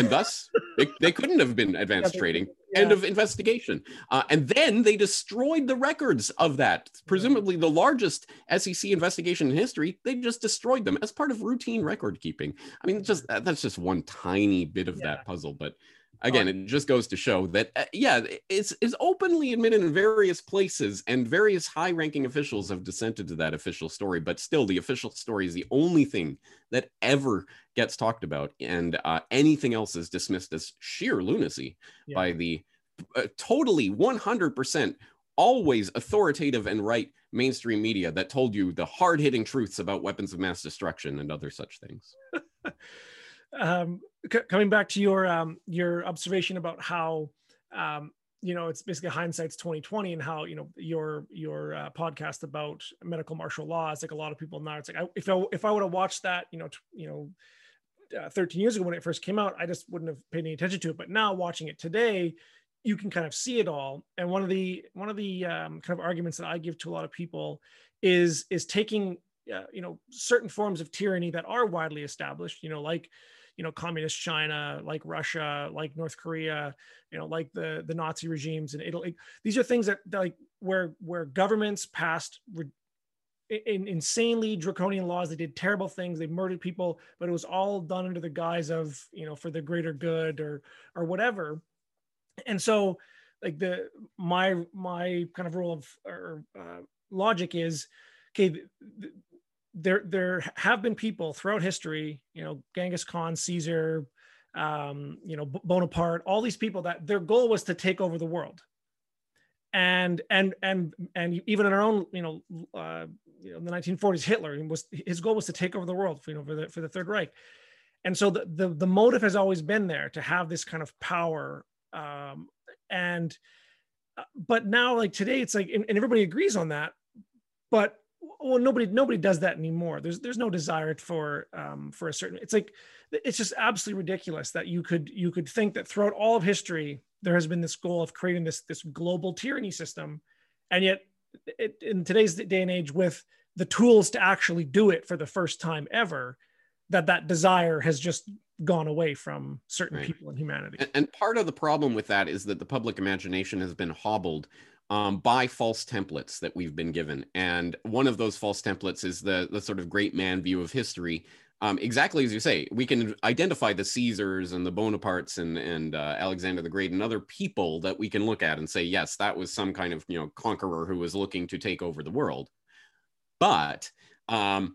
[SPEAKER 2] and thus they, they couldn't have been advanced trading. Yeah. End of investigation. Uh, and then they destroyed the records of that, presumably the largest SEC investigation in history. They just destroyed them as part of routine record keeping. I mean, just that's just one tiny bit of yeah. that puzzle, but again it just goes to show that uh, yeah it's it's openly admitted in various places and various high ranking officials have dissented to that official story but still the official story is the only thing that ever gets talked about and uh, anything else is dismissed as sheer lunacy yeah. by the uh, totally 100% always authoritative and right mainstream media that told you the hard-hitting truths about weapons of mass destruction and other such things
[SPEAKER 1] um, c- coming back to your um, your observation about how um, you know it's basically hindsight's 2020 and how you know your your uh, podcast about medical martial law is like a lot of people now it's like I, if I if I would have watched that you know t- you know uh, 13 years ago when it first came out I just wouldn't have paid any attention to it. But now watching it today you can kind of see it all. And one of the one of the um, kind of arguments that I give to a lot of people is is taking uh, you know certain forms of tyranny that are widely established you know like you know communist china like russia like north korea you know like the the nazi regimes in italy. These are things that like where where governments passed in, insanely draconian laws. They did terrible things. They murdered people but it was all done under the guise of you know for the greater good or or whatever. And so like the my my kind of rule of or uh, logic is okay there there have been people throughout history you know genghis khan caesar um, you know bonaparte all these people that their goal was to take over the world. And and and and even in our own you know uh, you know the 1940s hitler was his goal was to take over the world you know for the for the third reich. And so the the, the motive has always been there to have this kind of power um, and uh, but now like today it's like and, and everybody agrees on that but well nobody nobody does that anymore. There's there's no desire for um for a certain it's like it's just absolutely ridiculous that you could you could think that throughout all of history there has been this goal of creating this this global tyranny system. And yet it, in today's day and age with the tools to actually do it for the first time ever that that desire has just gone away from certain right. people in humanity.
[SPEAKER 2] And, and part of the problem with that is that the public imagination has been hobbled um, by false templates that we've been given. And one of those false templates is the, the sort of great man view of history. Um, exactly as you say, we can identify the Caesars and the Bonapartes and, and uh, Alexander the Great and other people that we can look at and say, yes, that was some kind of you know conqueror who was looking to take over the world. But um,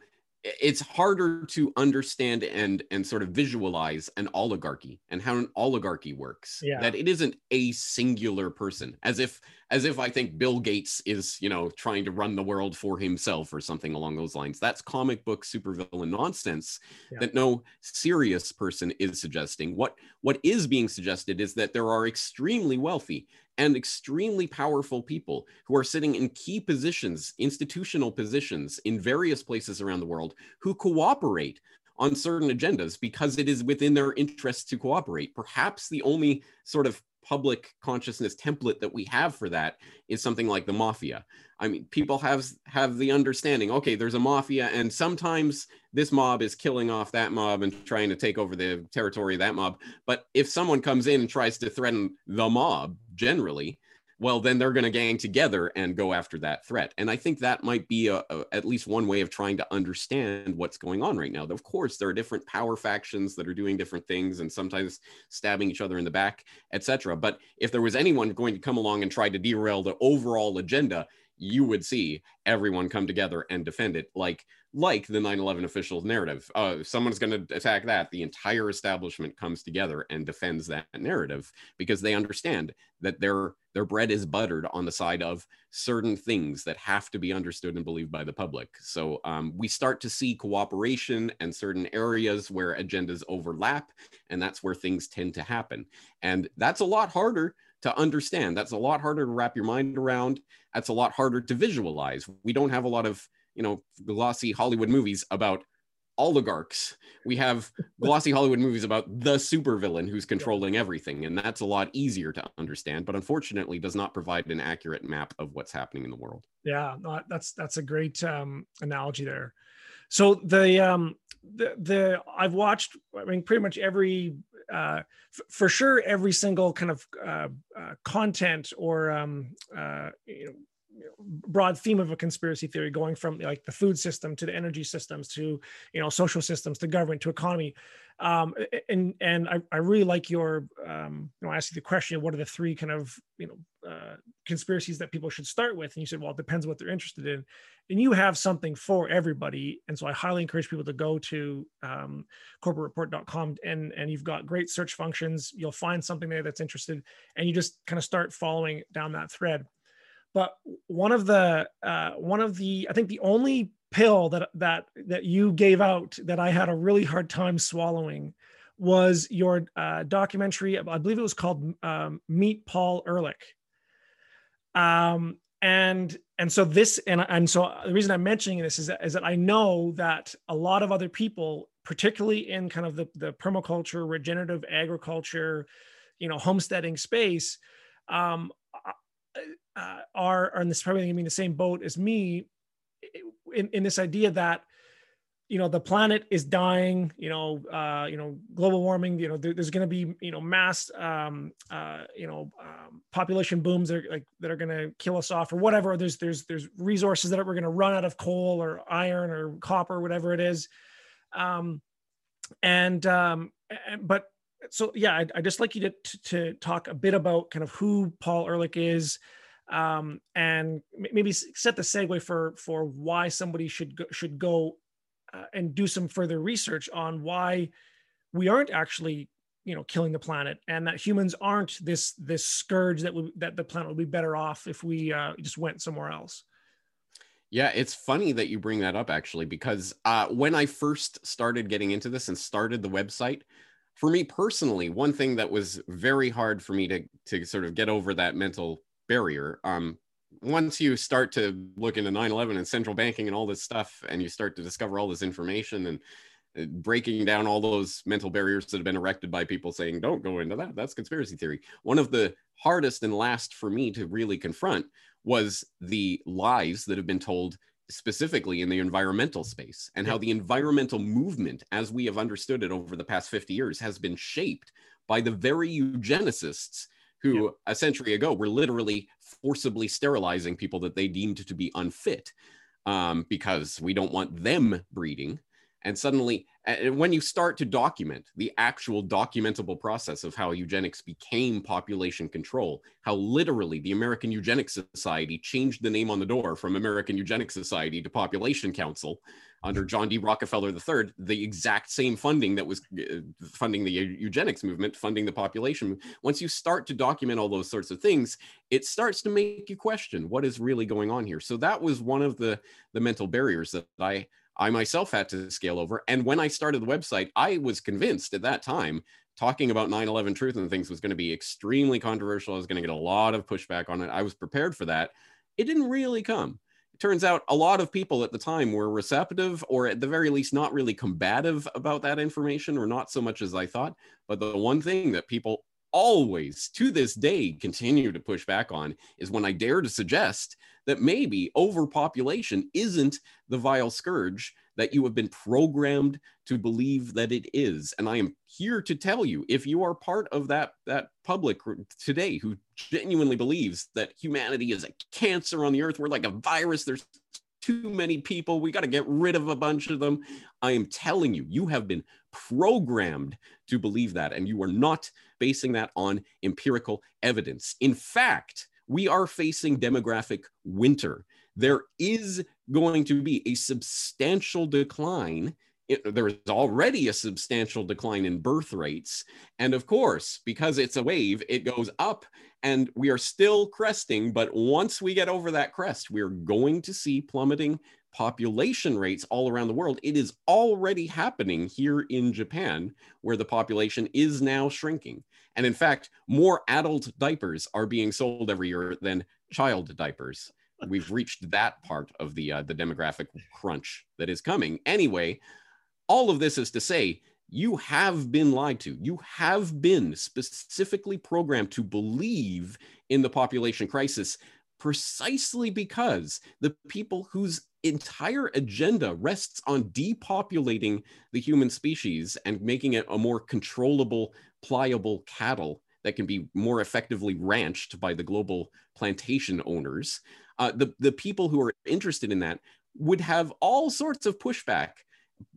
[SPEAKER 2] it's harder to understand and and sort of visualize an oligarchy and how an oligarchy works yeah. that it isn't a singular person as if as if i think bill gates is you know trying to run the world for himself or something along those lines that's comic book supervillain nonsense yeah. that no serious person is suggesting what what is being suggested is that there are extremely wealthy and extremely powerful people who are sitting in key positions, institutional positions in various places around the world who cooperate on certain agendas because it is within their interests to cooperate. Perhaps the only sort of public consciousness template that we have for that is something like the mafia. I mean, people have have the understanding, okay, there's a mafia and sometimes this mob is killing off that mob and trying to take over the territory of that mob. But if someone comes in and tries to threaten the mob generally, well then they're going to gang together and go after that threat. And i think that might be a, a, at least one way of trying to understand what's going on right now. Of course there are different power factions that are doing different things and sometimes stabbing each other in the back etc but if there was anyone going to come along and try to derail the overall agenda you would see everyone come together and defend it like like the 9-11 officials narrative. Uh, if someone's going to attack that. The entire establishment comes together and defends that narrative because they understand that their their bread is buttered on the side of certain things that have to be understood and believed by the public. So um, we start to see cooperation and certain areas where agendas overlap and that's where things tend to happen. And that's a lot harder to understand that's a lot harder to wrap your mind around that's a lot harder to visualize we don't have a lot of you know glossy Hollywood movies about oligarchs. We have glossy Hollywood movies about the supervillain who's controlling everything, and that's a lot easier to understand. But unfortunately, does not provide an accurate map of what's happening in the world.
[SPEAKER 1] Yeah, that's that's a great um, analogy there. So the um, the the I've watched. I mean, pretty much every. Uh, f- for sure, every single kind of uh, uh, content or um, uh, you know, broad theme of a conspiracy theory going from like the food system to the energy systems to you know social systems to government to economy um, and and I, I really like your um, you know I asked you the question what are the three kind of you know uh, conspiracies that people should start with? And you said well it depends what they're interested in. And you have something for everybody. And so I highly encourage people to go to um, corbettreport.com and and you've got great search functions. You'll find something there that's interested. And you just kind of start following down that thread but one of the uh, one of the I think the only pill that that that you gave out that I had a really hard time swallowing was your uh, documentary. I believe it was called um, Meet Paul Ehrlich. Um, and and so this and and so the reason I'm mentioning this is that, is that I know that a lot of other people, particularly in kind of the the permaculture, regenerative agriculture, you know, homesteading space, um, uh, are, are in this probably going to be the same boat as me in, in this idea that you know the planet is dying you know uh you know global warming you know there, there's going to be you know mass um uh you know um, population booms that are like that are going to kill us off or whatever. There's there's there's resources that we're going to run out of coal or iron or copper whatever it is. Um and um but so yeah I, I just like you to, to to talk a bit about kind of who paul ehrlich is um, and maybe set the segue for for why somebody should go, should go uh, and do some further research on why we aren't actually you know killing the planet and that humans aren't this this scourge that that the planet would be better off if we uh, just went somewhere else.
[SPEAKER 2] Yeah it's funny that you bring that up actually because uh, when i first started getting into this and started the website for me personally one thing that was very hard for me to to sort of get over that mental barrier um, once you start to look into 9-11 and central banking and all this stuff and you start to discover all this information and uh, breaking down all those mental barriers that have been erected by people saying don't go into that. That's conspiracy theory. One of the hardest and last for me to really confront was the lies that have been told specifically in the environmental space and how the environmental movement as we have understood it over the past 50 years has been shaped by the very eugenicists who a century ago were literally forcibly sterilizing people that they deemed to be unfit um, because we don't want them breeding. And suddenly, when you start to document the actual documentable process of how eugenics became population control, how literally the American Eugenics Society changed the name on the door from American Eugenics Society to Population Council, under John D. Rockefeller III, the exact same funding that was uh, funding the eugenics movement, funding the population. Once you start to document all those sorts of things, it starts to make you question what is really going on here. So that was one of the the mental barriers that I I myself had to scale over. And when I started the website, I was convinced at that time talking about 9/11 truth and things was going to be extremely controversial. I was going to get a lot of pushback on it. I was prepared for that. It didn't really come it turns out a lot of people at the time were receptive or at the very least not really combative about that information or not so much as I thought. But the one thing that people always to this day continue to push back on is when I dare to suggest that maybe overpopulation isn't the vile scourge that you have been programmed to believe that it is. And I am here to tell you if you are part of that, that public today who genuinely believes that humanity is a cancer on the earth, we're like a virus, there's too many people, we got to get rid of a bunch of them. I am telling you, you have been programmed to believe that, and you are not basing that on empirical evidence. In fact, we are facing demographic winter. There is going to be a substantial decline. It, there is already a substantial decline in birth rates. And of course, because it's a wave, it goes up and we are still cresting. But once we get over that crest, we're going to see plummeting population rates all around the world. It is already happening here in Japan, where the population is now shrinking. And in fact, more adult diapers are being sold every year than child diapers. We've reached that part of the uh, the demographic crunch that is coming. Anyway, all of this is to say you have been lied to. You have been specifically programmed to believe in the population crisis precisely because the people whose entire agenda rests on depopulating the human species and making it a more controllable, pliable cattle that can be more effectively ranched by the global plantation owners. Uh, the, the people who are interested in that would have all sorts of pushback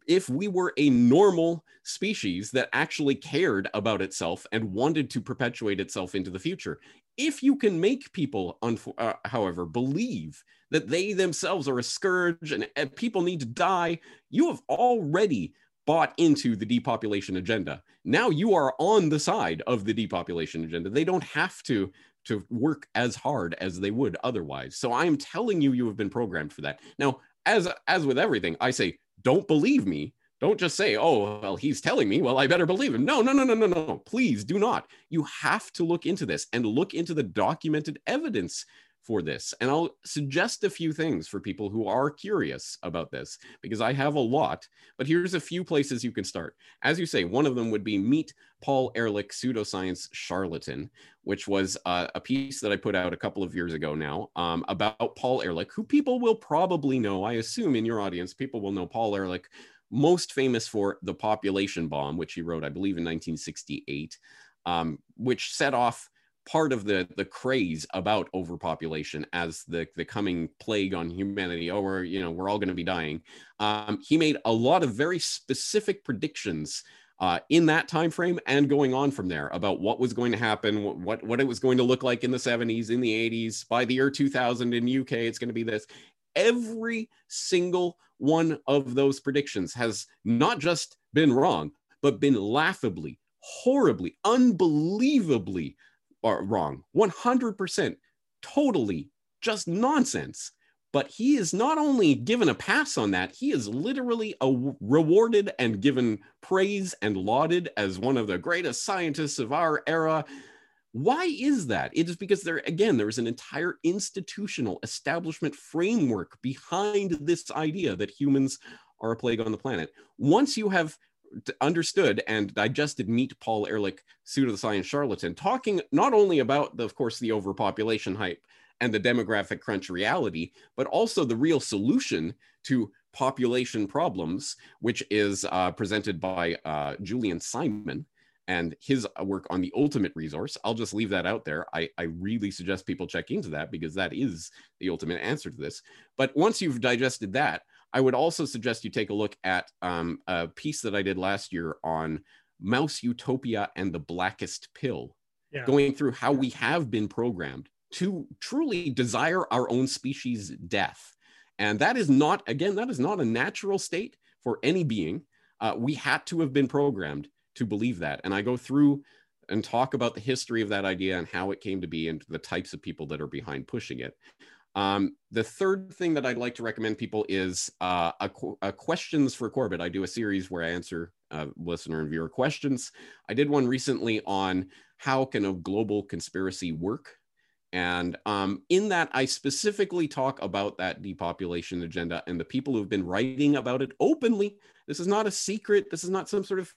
[SPEAKER 2] if we were a normal species that actually cared about itself and wanted to perpetuate itself into the future. If you can make people, uh, however, believe that they themselves are a scourge and, and people need to die, you have already bought into the depopulation agenda. Now you are on the side of the depopulation agenda. They don't have to to work as hard as they would otherwise. So I am telling you you have been programmed for that. Now, as as with everything, I say don't believe me. Don't just say, "Oh, well, he's telling me, well, I better believe him." No, no, no, no, no, no. Please do not. You have to look into this and look into the documented evidence for this. And I'll suggest a few things for people who are curious about this because I have a lot, but here's a few places you can start. As you say, one of them would be Meet Paul Ehrlich, Pseudoscience Charlatan, which was uh, a piece that I put out a couple of years ago now um, about Paul Ehrlich, who people will probably know. I assume in your audience, people will know Paul Ehrlich most famous for The Population Bomb, which he wrote, I believe, in 1968, um, which set off part of the the craze about overpopulation as the the coming plague on humanity oh we're you know we're all going to be dying. Um, he made a lot of very specific predictions uh, in that time frame and going on from there about what was going to happen what what it was going to look like in the 70s in the 80s by the year 2000 in uk it's going to be this. Every single one of those predictions has not just been wrong but been laughably horribly unbelievably are wrong. 100% totally. Just nonsense. But he is not only given a pass on that he is literally a, rewarded and given praise and lauded as one of the greatest scientists of our era. Why is that? It is because there again there is an entire institutional establishment framework behind this idea that humans are a plague on the planet. Once you have understood and digested meet Paul Ehrlich, pseudoscience charlatan, talking not only about, the, of course, the overpopulation hype and the demographic crunch reality, but also the real solution to population problems, which is uh, presented by uh, Julian Simon and his work on the ultimate resource. I'll just leave that out there. I, I really suggest people check into that because that is the ultimate answer to this. But once you've digested that, I would also suggest you take a look at um, a piece that I did last year on mouse utopia and the blackest pill, yeah. going through how we have been programmed to truly desire our own species' death. And that is not, again, that is not a natural state for any being. Uh, we had to have been programmed to believe that. And I go through and talk about the history of that idea and how it came to be and the types of people that are behind pushing it. Um, the third thing that I'd like to recommend people is uh, a, a questions for Corbett. I do a series where I answer uh, listener and viewer questions. I did one recently on how can a global conspiracy work, and um, in that I specifically talk about that depopulation agenda and the people who've been writing about it openly. This is not a secret. This is not some sort of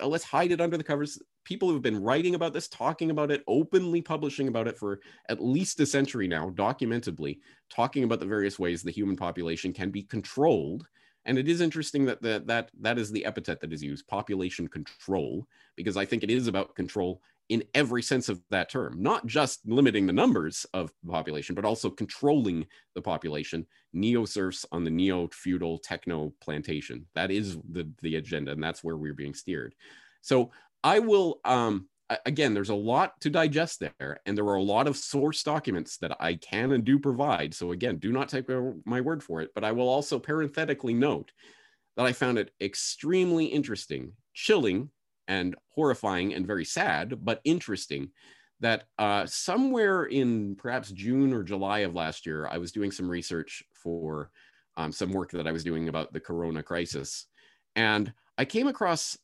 [SPEAKER 2] uh, let's hide it under the covers people who've been writing about this, talking about it, openly publishing about it for at least a century now, documentably, talking about the various ways the human population can be controlled. And it is interesting that the, that that is the epithet that is used, population control, because I think it is about control in every sense of that term, not just limiting the numbers of the population, but also controlling the population. Neo serfs on the neo feudal techno plantation. That is the, the agenda, and that's where we're being steered. So I will um again there's a lot to digest there and there are a lot of source documents that I can and do provide. So again, do not take my word for it, but I will also parenthetically note that I found it extremely interesting, chilling and horrifying and very sad, but interesting that uh, somewhere in perhaps June or July of last year, I was doing some research for um, some work that I was doing about the corona crisis. And I came across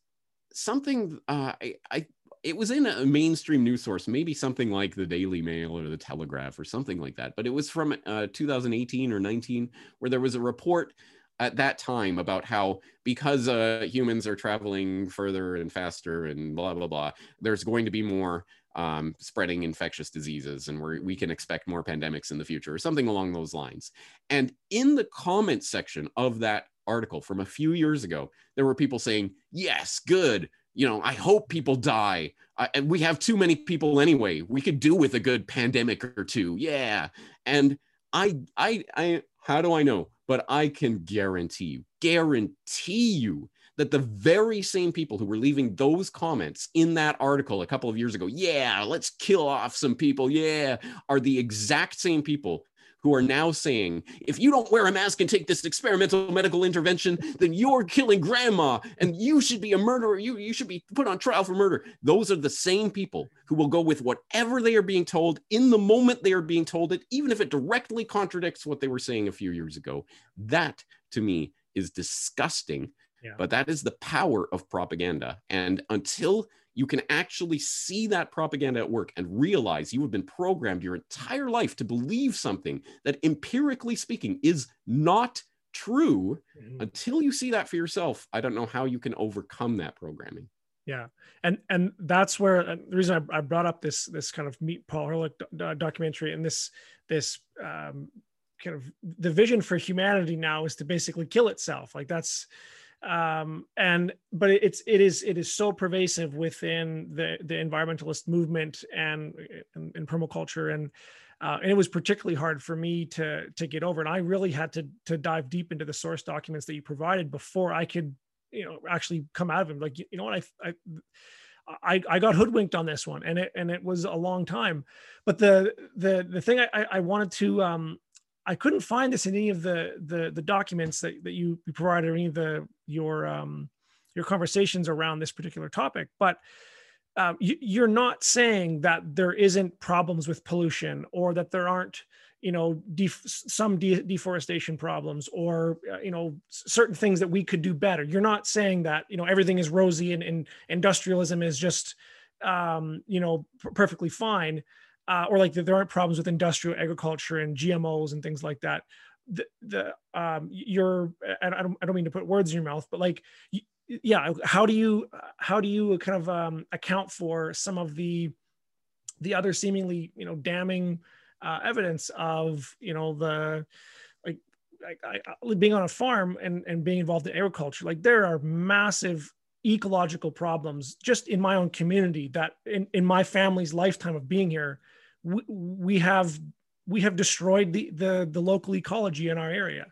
[SPEAKER 2] something uh, I, I it was in a mainstream news source, maybe something like the Daily Mail or the Telegraph or something like that. But it was from uh, 2018 or 19, where there was a report at that time about how because uh, humans are traveling further and faster and blah blah blah, there's going to be more um, spreading infectious diseases, and we we can expect more pandemics in the future, or something along those lines. And in the comment section of that article from a few years ago, there were people saying, yes, good. You know, I hope people die. I, and we have too many people anyway. We could do with a good pandemic or two. Yeah. And I, I, I, how do I know? But I can guarantee you, guarantee you that the very same people who were leaving those comments in that article a couple of years ago, yeah, let's kill off some people, yeah, are the exact same people who are now saying, if you don't wear a mask and take this experimental medical intervention, then you're killing grandma and you should be a murderer. You, you should be put on trial for murder. Those are the same people who will go with whatever they are being told in the moment they are being told it, even if it directly contradicts what they were saying a few years ago. That to me is disgusting. Yeah. But that is the power of propaganda. And until you can actually see that propaganda at work and realize you have been programmed your entire life to believe something that empirically speaking is not true mm-hmm. until you see that for yourself. I don't know how you can overcome that programming.
[SPEAKER 1] Yeah. And and that's where uh, the reason I, I, brought up this this kind of meet paul ehrlich do- documentary and this this um, kind of the vision for humanity now is to basically kill itself. Like that's um, and but it's it is it is so pervasive within the the environmentalist movement and in permaculture and uh, and it was particularly hard for me to to get over. And i really had to to dive deep into the source documents that you provided before i could you know actually come out of them. Like you know what? I i I, I got hoodwinked on this one and it and it was a long time. But the the the thing i i wanted to um I couldn't find this in any of the the, the documents that, that you provided, or any of the your um, your conversations around this particular topic. But uh, you, are not saying that there isn't problems with pollution, or that there aren't you know def- some de- deforestation problems, or uh, you know certain things that we could do better. You're not saying that you know everything is rosy and, and industrialism is just um, you know p- perfectly fine uh, or like there aren't problems with industrial agriculture and GMOs and things like that. The, the um, you're I don't, I don't mean to put words in your mouth, but like yeah, how do you how do you kind of um, account for some of the the other seemingly you know damning uh, evidence of you know the like I, I, being on a farm and and being involved in agriculture like there are massive ecological problems just in my own community that in, in my family's lifetime of being here we, we have we have destroyed the, the the local ecology in our area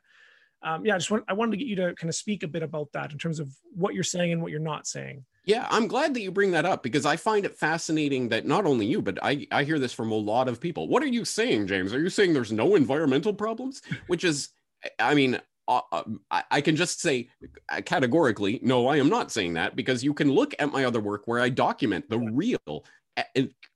[SPEAKER 1] um, yeah i just want i wanted to get you to kind of speak a bit about that in terms of what you're saying and what you're not saying
[SPEAKER 2] yeah, I'm glad that you bring that up because I find it fascinating that not only you, but I, I hear this from a lot of people. What are you saying, James? Are you saying there's no environmental problems? Which is, I mean, uh, uh I can just say categorically, no, I am not saying that because you can look at my other work where I document the real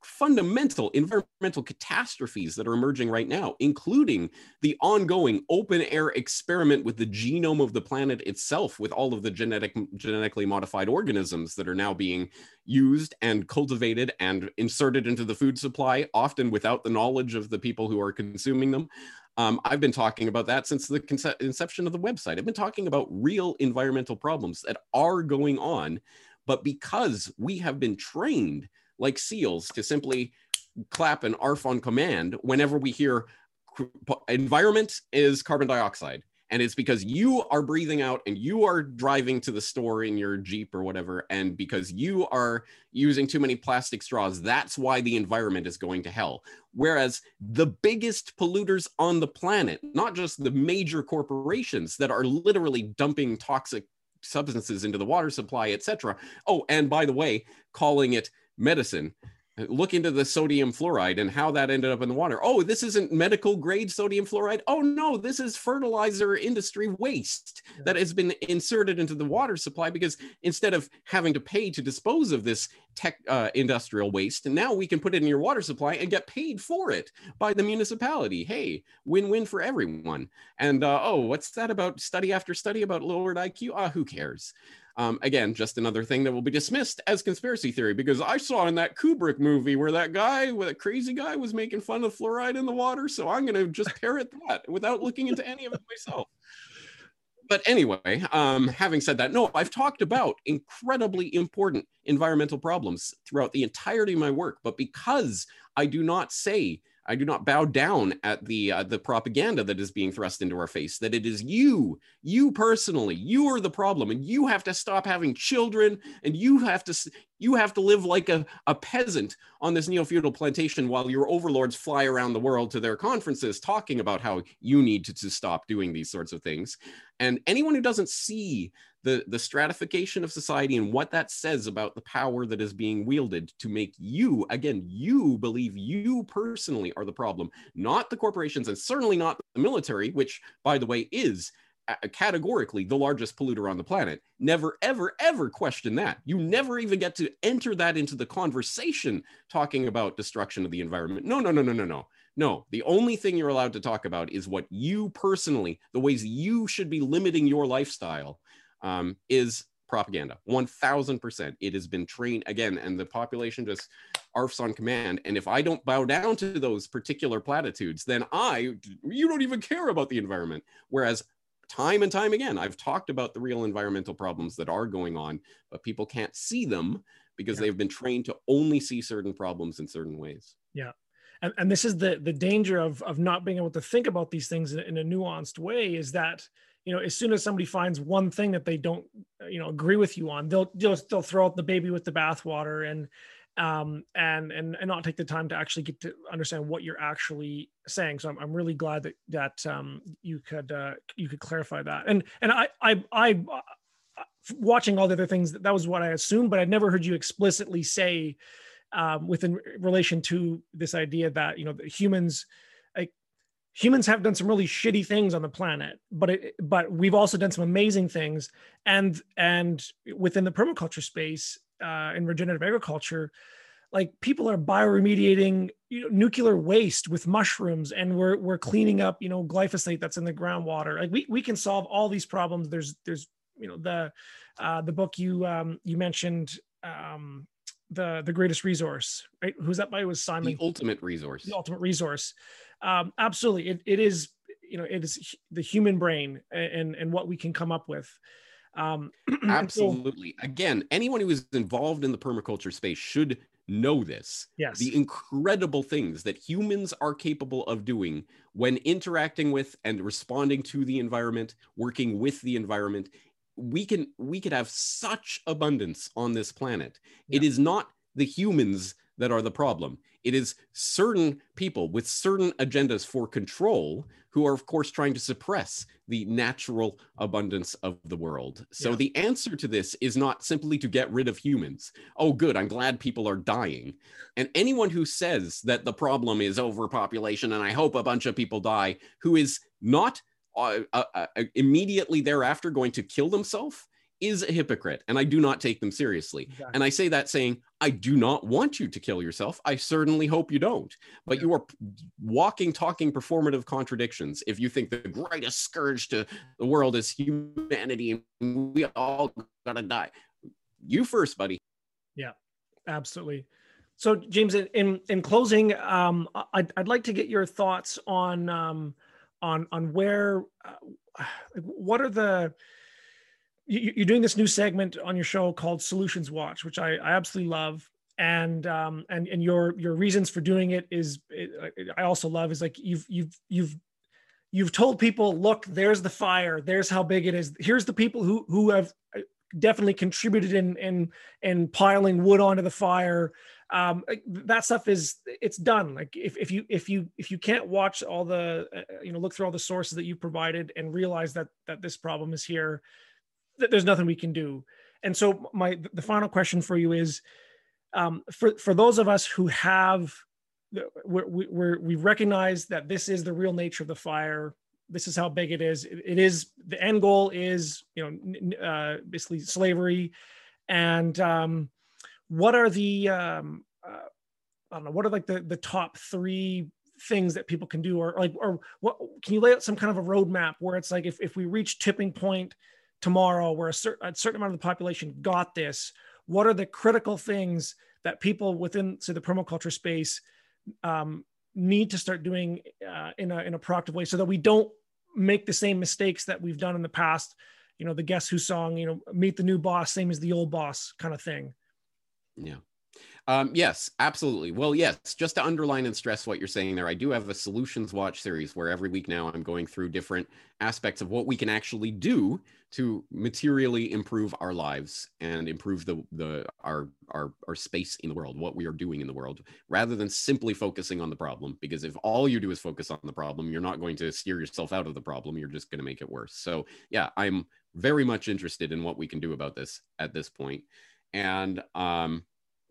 [SPEAKER 2] fundamental environmental catastrophes that are emerging right now, including the ongoing open air experiment with the genome of the planet itself, with all of the genetic, genetically modified organisms that are now being used and cultivated and inserted into the food supply, often without the knowledge of the people who are consuming them. Um, I've been talking about that since the conce- inception of the website. I've been talking about real environmental problems that are going on, but because we have been trained like seals to simply clap an arf on command whenever we hear environment is carbon dioxide. And it's because you are breathing out and you are driving to the store in your jeep or whatever. And because you are using too many plastic straws that's why the environment is going to hell. Whereas the biggest polluters on the planet not just the major corporations that are literally dumping toxic substances into the water supply etc oh and by the way calling it medicine look into the sodium fluoride and how that ended up in the water. Oh, this isn't medical grade sodium fluoride. Oh, no, this is fertilizer industry waste yeah. that has been inserted into the water supply because instead of having to pay to dispose of this tech uh, industrial waste, and now we can put it in your water supply and get paid for it by the municipality. Hey, win win for everyone. And uh, oh, what's that about study after study about lowered IQ? Ah, who cares? Um, again, just another thing that will be dismissed as conspiracy theory because I saw in that Kubrick movie where that guy, that crazy guy, was making fun of fluoride in the water. So I'm going to just parrot that without looking into any of it myself. But anyway, um, having said that, no, I've talked about incredibly important environmental problems throughout the entirety of my work. But because I do not say I do not bow down at the uh, the propaganda that is being thrust into our face. That it is you, you personally, you are the problem, and you have to stop having children, and you have to you have to live like a, a peasant on this neo feudal plantation while your overlords fly around the world to their conferences talking about how you need to, to stop doing these sorts of things. And anyone who doesn't see the, the stratification of society and what that says about the power that is being wielded to make you, again, you believe you personally are the problem, not the corporations and certainly not the military, which, by the way, is categorically the largest polluter on the planet. Never, ever, ever question that. You never even get to enter that into the conversation talking about destruction of the environment. No, no, no, no, no, no. No, the only thing you're allowed to talk about is what you personally, the ways you should be limiting your lifestyle um, is propaganda 1000% it has been trained again and the population just arfs on command and if i don't bow down to those particular platitudes then i you don't even care about the environment whereas time and time again i've talked about the real environmental problems that are going on but people can't see them because yeah. they've been trained to only see certain problems in certain ways
[SPEAKER 1] yeah and, and this is the the danger of of not being able to think about these things in, in a nuanced way is that you know as soon as somebody finds one thing that they don't you know agree with you on they'll they'll, they'll throw out the baby with the bathwater and um, and and and not take the time to actually get to understand what you're actually saying. So I'm, I'm really glad that that um, you could uh, you could clarify that. And and I I I uh, watching all the other things that that was what I assumed, but I'd never heard you explicitly say um, within relation to this idea that you know humans like humans have done some really shitty things on the planet but it, but we've also done some amazing things and and within the permaculture space uh, in regenerative agriculture, like people are bioremediating you know, nuclear waste with mushrooms, and we're we're cleaning up you know glyphosate that's in the groundwater. Like we we can solve all these problems. There's there's you know the uh, the book you um, you mentioned. Um, the the greatest resource right who's that by it was simon
[SPEAKER 2] the ultimate resource
[SPEAKER 1] the ultimate resource um absolutely it, it is you know it is the human brain and and what we can come up with
[SPEAKER 2] um, Absolutely. So, Again, anyone who is involved in the permaculture space should know this.
[SPEAKER 1] Yes.
[SPEAKER 2] The incredible things that humans are capable of doing when interacting with and responding to the environment, working with the environment. We can we could have such abundance on this planet. Yeah. It is not the humans that are the problem. It is certain people with certain agendas for control who are, of course, trying to suppress the natural abundance of the world. So yeah. the answer to this is not simply to get rid of humans. Oh, good, I'm glad people are dying. And anyone who says that the problem is overpopulation and I hope a bunch of people die, who is not uh, uh, uh, immediately thereafter going to kill themselves is a hypocrite and I do not take them seriously. Exactly. And I say that saying, I do not want you to kill yourself. I certainly hope you don't. But yeah. you are walking, talking performative contradictions if you think the greatest scourge to the world is humanity and we all gotta die. You first, buddy.
[SPEAKER 1] Yeah, absolutely. So, James, in in closing, um, I'd, I'd like to get your thoughts on um, on on where uh, what are the you're doing this new segment on your show called Solutions Watch, which I, I absolutely love. And um and and your your reasons for doing it is it, I also love is like you've you've you've you've told people, look, there's the fire, there's how big it is. Here's the people who who have uh, definitely contributed in in in piling wood onto the fire. Um, that stuff is it's done. Like if, if you if you if you can't watch all the uh, you know look through all the sources that you provided and realize that that this problem is here, there's nothing we can do. And so my the final question for you is, um, for for those of us who have, we we recognize that this is the real nature of the fire. This is how big it is. it, it is the end goal is you know uh, basically slavery, and um, what are the um, uh, I don't know what are like the the top three things that people can do or like or what can you lay out some kind of a roadmap where it's like if, if we reach tipping point tomorrow where a, cer- a certain amount of the population got this what are the critical things that people within say the permaculture space um, need to start doing uh, in a in a proactive way so that we don't make the same mistakes that we've done in the past? You know the guess who song you know meet the new boss same as the old boss kind of thing.
[SPEAKER 2] Yeah um, yes, absolutely. Well, yes, just to underline and stress what you're saying there, I do have a solutions watch series where every week now I'm going through different aspects of what we can actually do to materially improve our lives and improve the the our our our space in the world, what we are doing in the world, rather than simply focusing on the problem. Because if all you do is focus on the problem, you're not going to steer yourself out of the problem. You're just going to make it worse. So yeah, I'm very much interested in what we can do about this at this point. And um,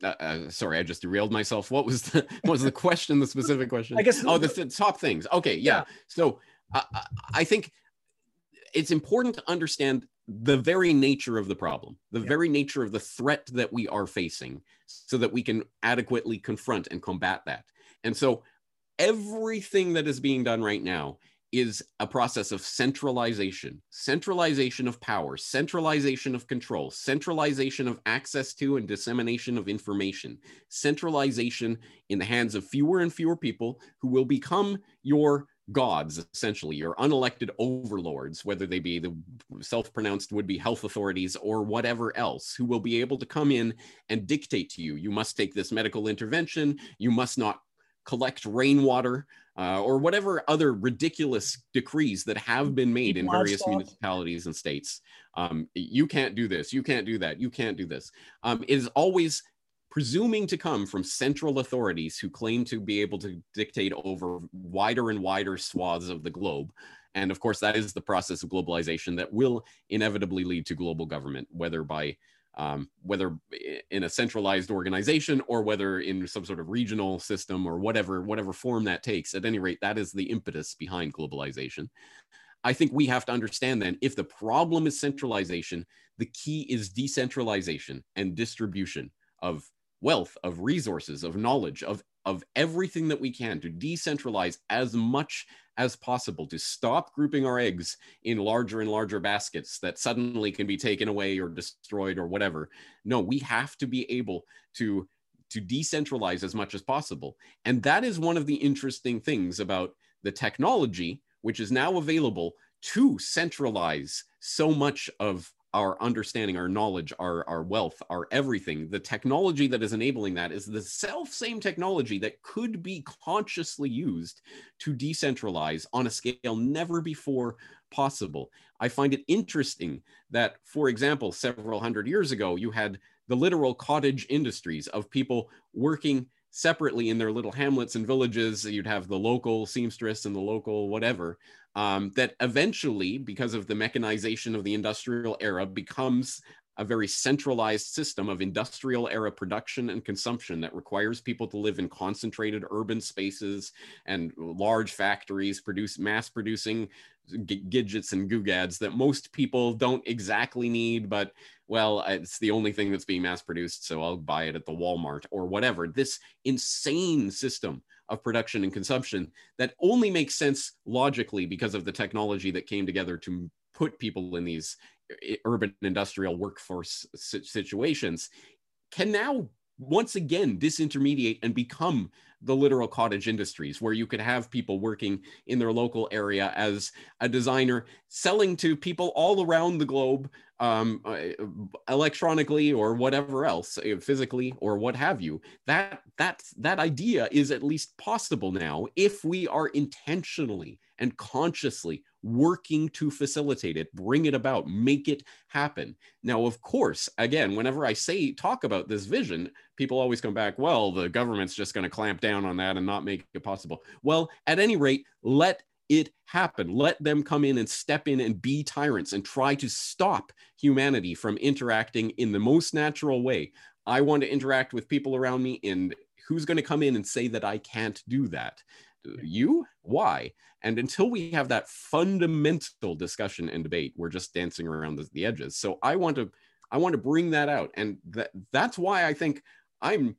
[SPEAKER 2] uh, uh, sorry, I just derailed myself. What was the what was the question? The specific question?
[SPEAKER 1] I guess.
[SPEAKER 2] Oh, the, the top things. Okay, yeah. yeah. So uh, I think it's important to understand the very nature of the problem, the yeah. very nature of the threat that we are facing, so that we can adequately confront and combat that. And so everything that is being done right now is a process of centralization, centralization of power, centralization of control, centralization of access to and dissemination of information, centralization in the hands of fewer and fewer people who will become your gods, essentially, your unelected overlords, whether they be the self pronounced would be health authorities or whatever else, who will be able to come in and dictate to you, you must take this medical intervention, you must not collect rainwater uh, or whatever other ridiculous decrees that have been made in various municipalities and states. Um, you can't do this, you can't do that, you can't do this. Um, it is always presuming to come from central authorities who claim to be able to dictate over wider and wider swaths of the globe. And of course, that is the process of globalization that will inevitably lead to global government, whether by um, whether in a centralized organization or whether in some sort of regional system or whatever whatever form that takes at any rate that is the impetus behind globalization. I think we have to understand then if the problem is centralization the key is decentralization and distribution of wealth of resources of knowledge of of everything that we can to decentralize as much as possible to stop grouping our eggs in larger and larger baskets that suddenly can be taken away or destroyed or whatever. No, we have to be able to to decentralize as much as possible. And that is one of the interesting things about the technology which is now available to centralize so much of our understanding, our knowledge, our, our wealth, our everything, the technology that is enabling that is the self same technology that could be consciously used to decentralize on a scale never before possible. I find it interesting that, for example, several hundred years ago, you had the literal cottage industries of people working separately in their little hamlets and villages. You'd have the local seamstress and the local whatever um, that eventually, because of the mechanization of the industrial era, becomes a very centralized system of industrial era production and consumption that requires people to live in concentrated urban spaces and large factories produce mass producing gadgets and googads that most people don't exactly need but well it's the only thing that's being mass produced so i'll buy it at the walmart or whatever. This insane system of production and consumption that only makes sense logically because of the technology that came together to put people in these eh, urban industrial workforce situations can now once again disintermediate and become the literal cottage industries where you could have people working in their local area as a designer selling to people all around the globe um, uh, electronically or whatever else uh, physically or what have you. That that that idea is at least possible now if we are intentionally and consciously working to facilitate it, bring it about, make it happen. Now, of course, again, whenever I say talk about this vision, people always come back, well, the government's just going to clamp down on that and not make it possible. Well, at any rate, let it happen. Let them come in and step in and be tyrants and try to stop humanity from interacting in the most natural way. I want to interact with people around me, and who's going to come in and say that I can't do that? You? Why? And until we have that fundamental discussion and debate, we're just dancing around the, the edges. So I want to I want to bring that out. And that that's why I think I'm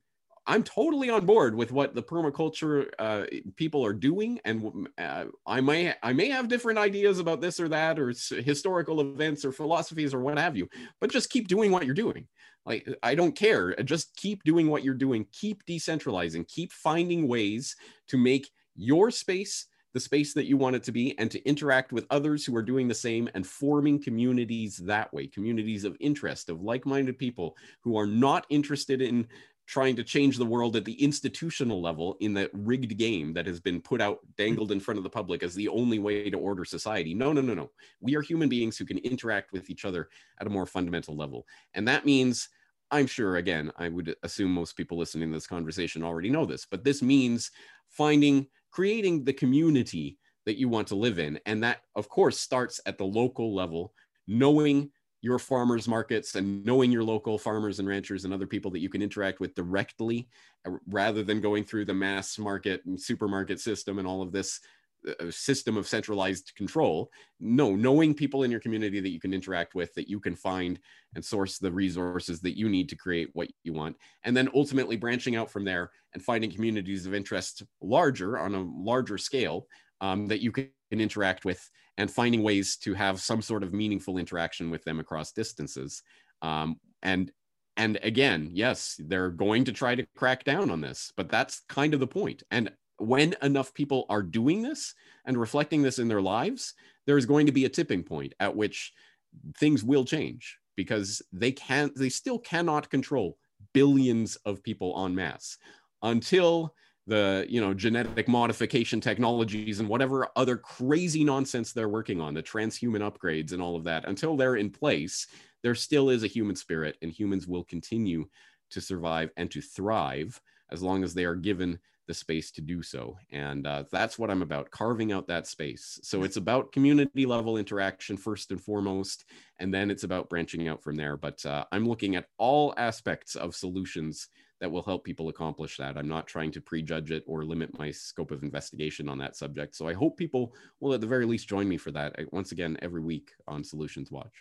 [SPEAKER 2] I'm totally on board with what the permaculture uh, people are doing, and uh, I may I may have different ideas about this or that, or historical events, or philosophies, or what have you. But just keep doing what you're doing. Like I don't care. Just keep doing what you're doing. Keep decentralizing. Keep finding ways to make your space the space that you want it to be and to interact with others who are doing the same and forming communities that way communities of interest of like-minded people who are not interested in trying to change the world at the institutional level in that rigged game that has been put out dangled in front of the public as the only way to order society. No no no no. We are human beings who can interact with each other at a more fundamental level. And that means i'm sure again i would assume most people listening to this conversation already know this but this means finding creating the community that you want to live in. And that, of course, starts at the local level, knowing your farmers markets and knowing your local farmers and ranchers and other people that you can interact with directly uh, rather than going through the mass market and supermarket system and all of this uh, system of centralized control. No knowing people in your community that you can interact with that you can find and source the resources that you need to create what you want. And then ultimately branching out from there and finding communities of interest larger on a larger scale um, that you can interact with and finding ways to have some sort of meaningful interaction with them across distances. Um, and and again yes they're going to try to crack down on this but that's kind of the point. And when enough people are doing this and reflecting this in their lives, there's going to be a tipping point at which things will change because they can't, they still cannot control billions of people en masse until the you know genetic modification technologies and whatever other crazy nonsense they're working on the transhuman upgrades and all of that until they're in place there still is a human spirit and humans will continue to survive and to thrive as long as they are given the space to do so and uh, that's what i'm about carving out that space so it's about community level interaction first and foremost and then it's about branching out from there but uh, i'm looking at all aspects of solutions that will help people accomplish that. I'm not trying to prejudge it or limit my scope of investigation on that subject. So I hope people will, at the very least, join me for that once again every week on Solutions Watch.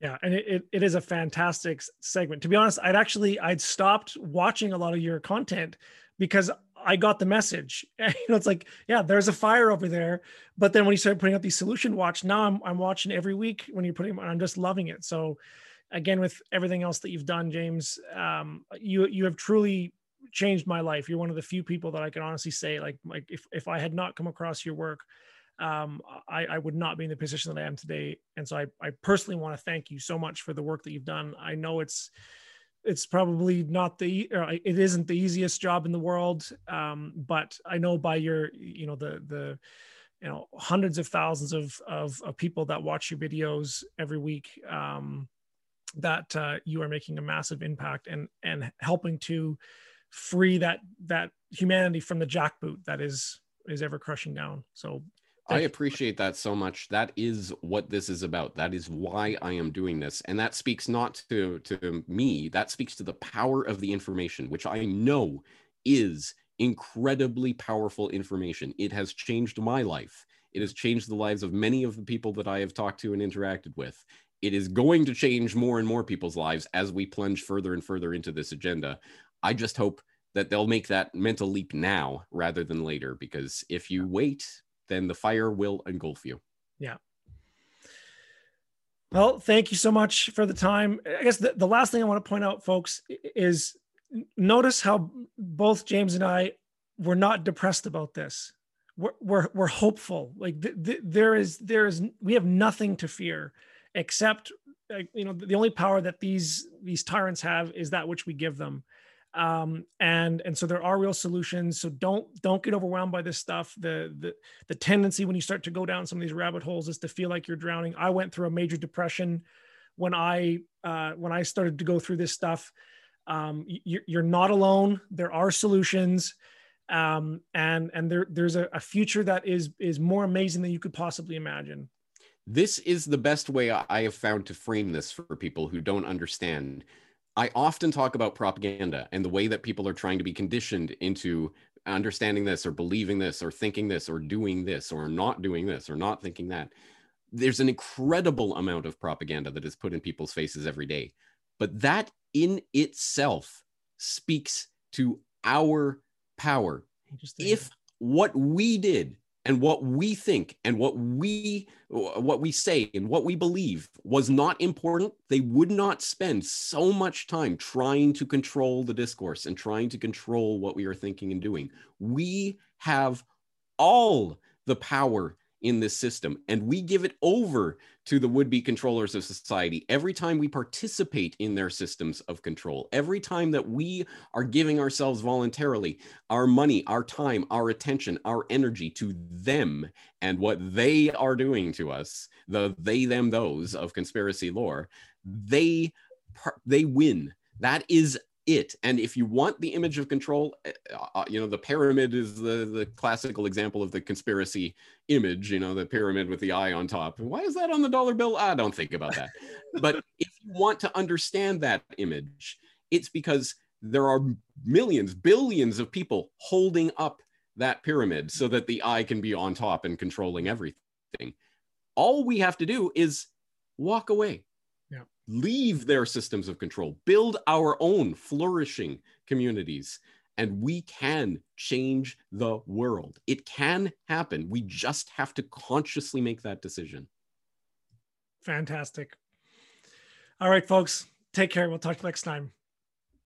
[SPEAKER 1] Yeah, and it, it, it is a fantastic segment. To be honest, I'd actually I'd stopped watching a lot of your content because I got the message. you know, it's like, yeah, there's a fire over there. But then when you start putting out these solution watch, now I'm I'm watching every week when you're putting I'm just loving it. So again with everything else that you've done james um, you you have truly changed my life you're one of the few people that i can honestly say like like if, if i had not come across your work um, I, I would not be in the position that i am today and so i, I personally want to thank you so much for the work that you've done i know it's it's probably not the it isn't the easiest job in the world um, but i know by your you know the the you know hundreds of thousands of of, of people that watch your videos every week um, that uh, you are making a massive impact and and helping to free that that humanity from the jackboot that is is ever crushing down. So
[SPEAKER 2] I appreciate that so much. That is what this is about. That is why I am doing this. And that speaks not to, to me, that speaks to the power of the information, which I know is incredibly powerful information. It has changed my life. It has changed the lives of many of the people that I have talked to and interacted with it is going to change more and more people's lives as we plunge further and further into this agenda. I just hope that they'll make that mental leap now rather than later, because if you wait, then the fire will engulf you.
[SPEAKER 1] Yeah. Well, thank you so much for the time. I guess the, the last thing I want to point out, folks, is notice how both James and I were not depressed about this. We're, we're, we're hopeful. Like th- th- there is, there is, we have nothing to fear except uh, you know the only power that these these tyrants have is that which we give them um, and and so there are real solutions. So don't don't get overwhelmed by this stuff. The the the tendency when you start to go down some of these rabbit holes is to feel like you're drowning. I went through a major depression when i uh, when i started to go through this stuff. Um, you're, you're not alone. There are solutions. Um, and and there there's a, a future that is is more amazing than you could possibly imagine.
[SPEAKER 2] This is the best way I have found to frame this for people who don't understand. I often talk about propaganda and the way that people are trying to be conditioned into understanding this or believing this or thinking this or doing this or not doing this or not thinking that. There's an incredible amount of propaganda that is put in people's faces every day. But that in itself speaks to our power. If what we did and what we think and what we what we say and what we believe was not important they would not spend so much time trying to control the discourse and trying to control what we are thinking and doing. We have all the power in this system and we give it over to the would be controllers of society every time we participate in their systems of control every time that we are giving ourselves voluntarily our money our time our attention our energy to them and what they are doing to us the they them those of conspiracy lore they they win. That is it. And if you want the image of control eh, uh, uh, you know the pyramid is the the classical example of the conspiracy image you know the pyramid with the eye on top. Why is that on the dollar bill? I don't think about that. But if you want to understand that image it's because there are millions billions of people holding up that pyramid so that the eye can be on top and controlling everything. All we have to do is walk away leave their systems of control, build our own flourishing communities, and we can change the world. It can happen. We just have to consciously make that decision.
[SPEAKER 1] Fantastic. All right, folks, take care. We'll talk next time.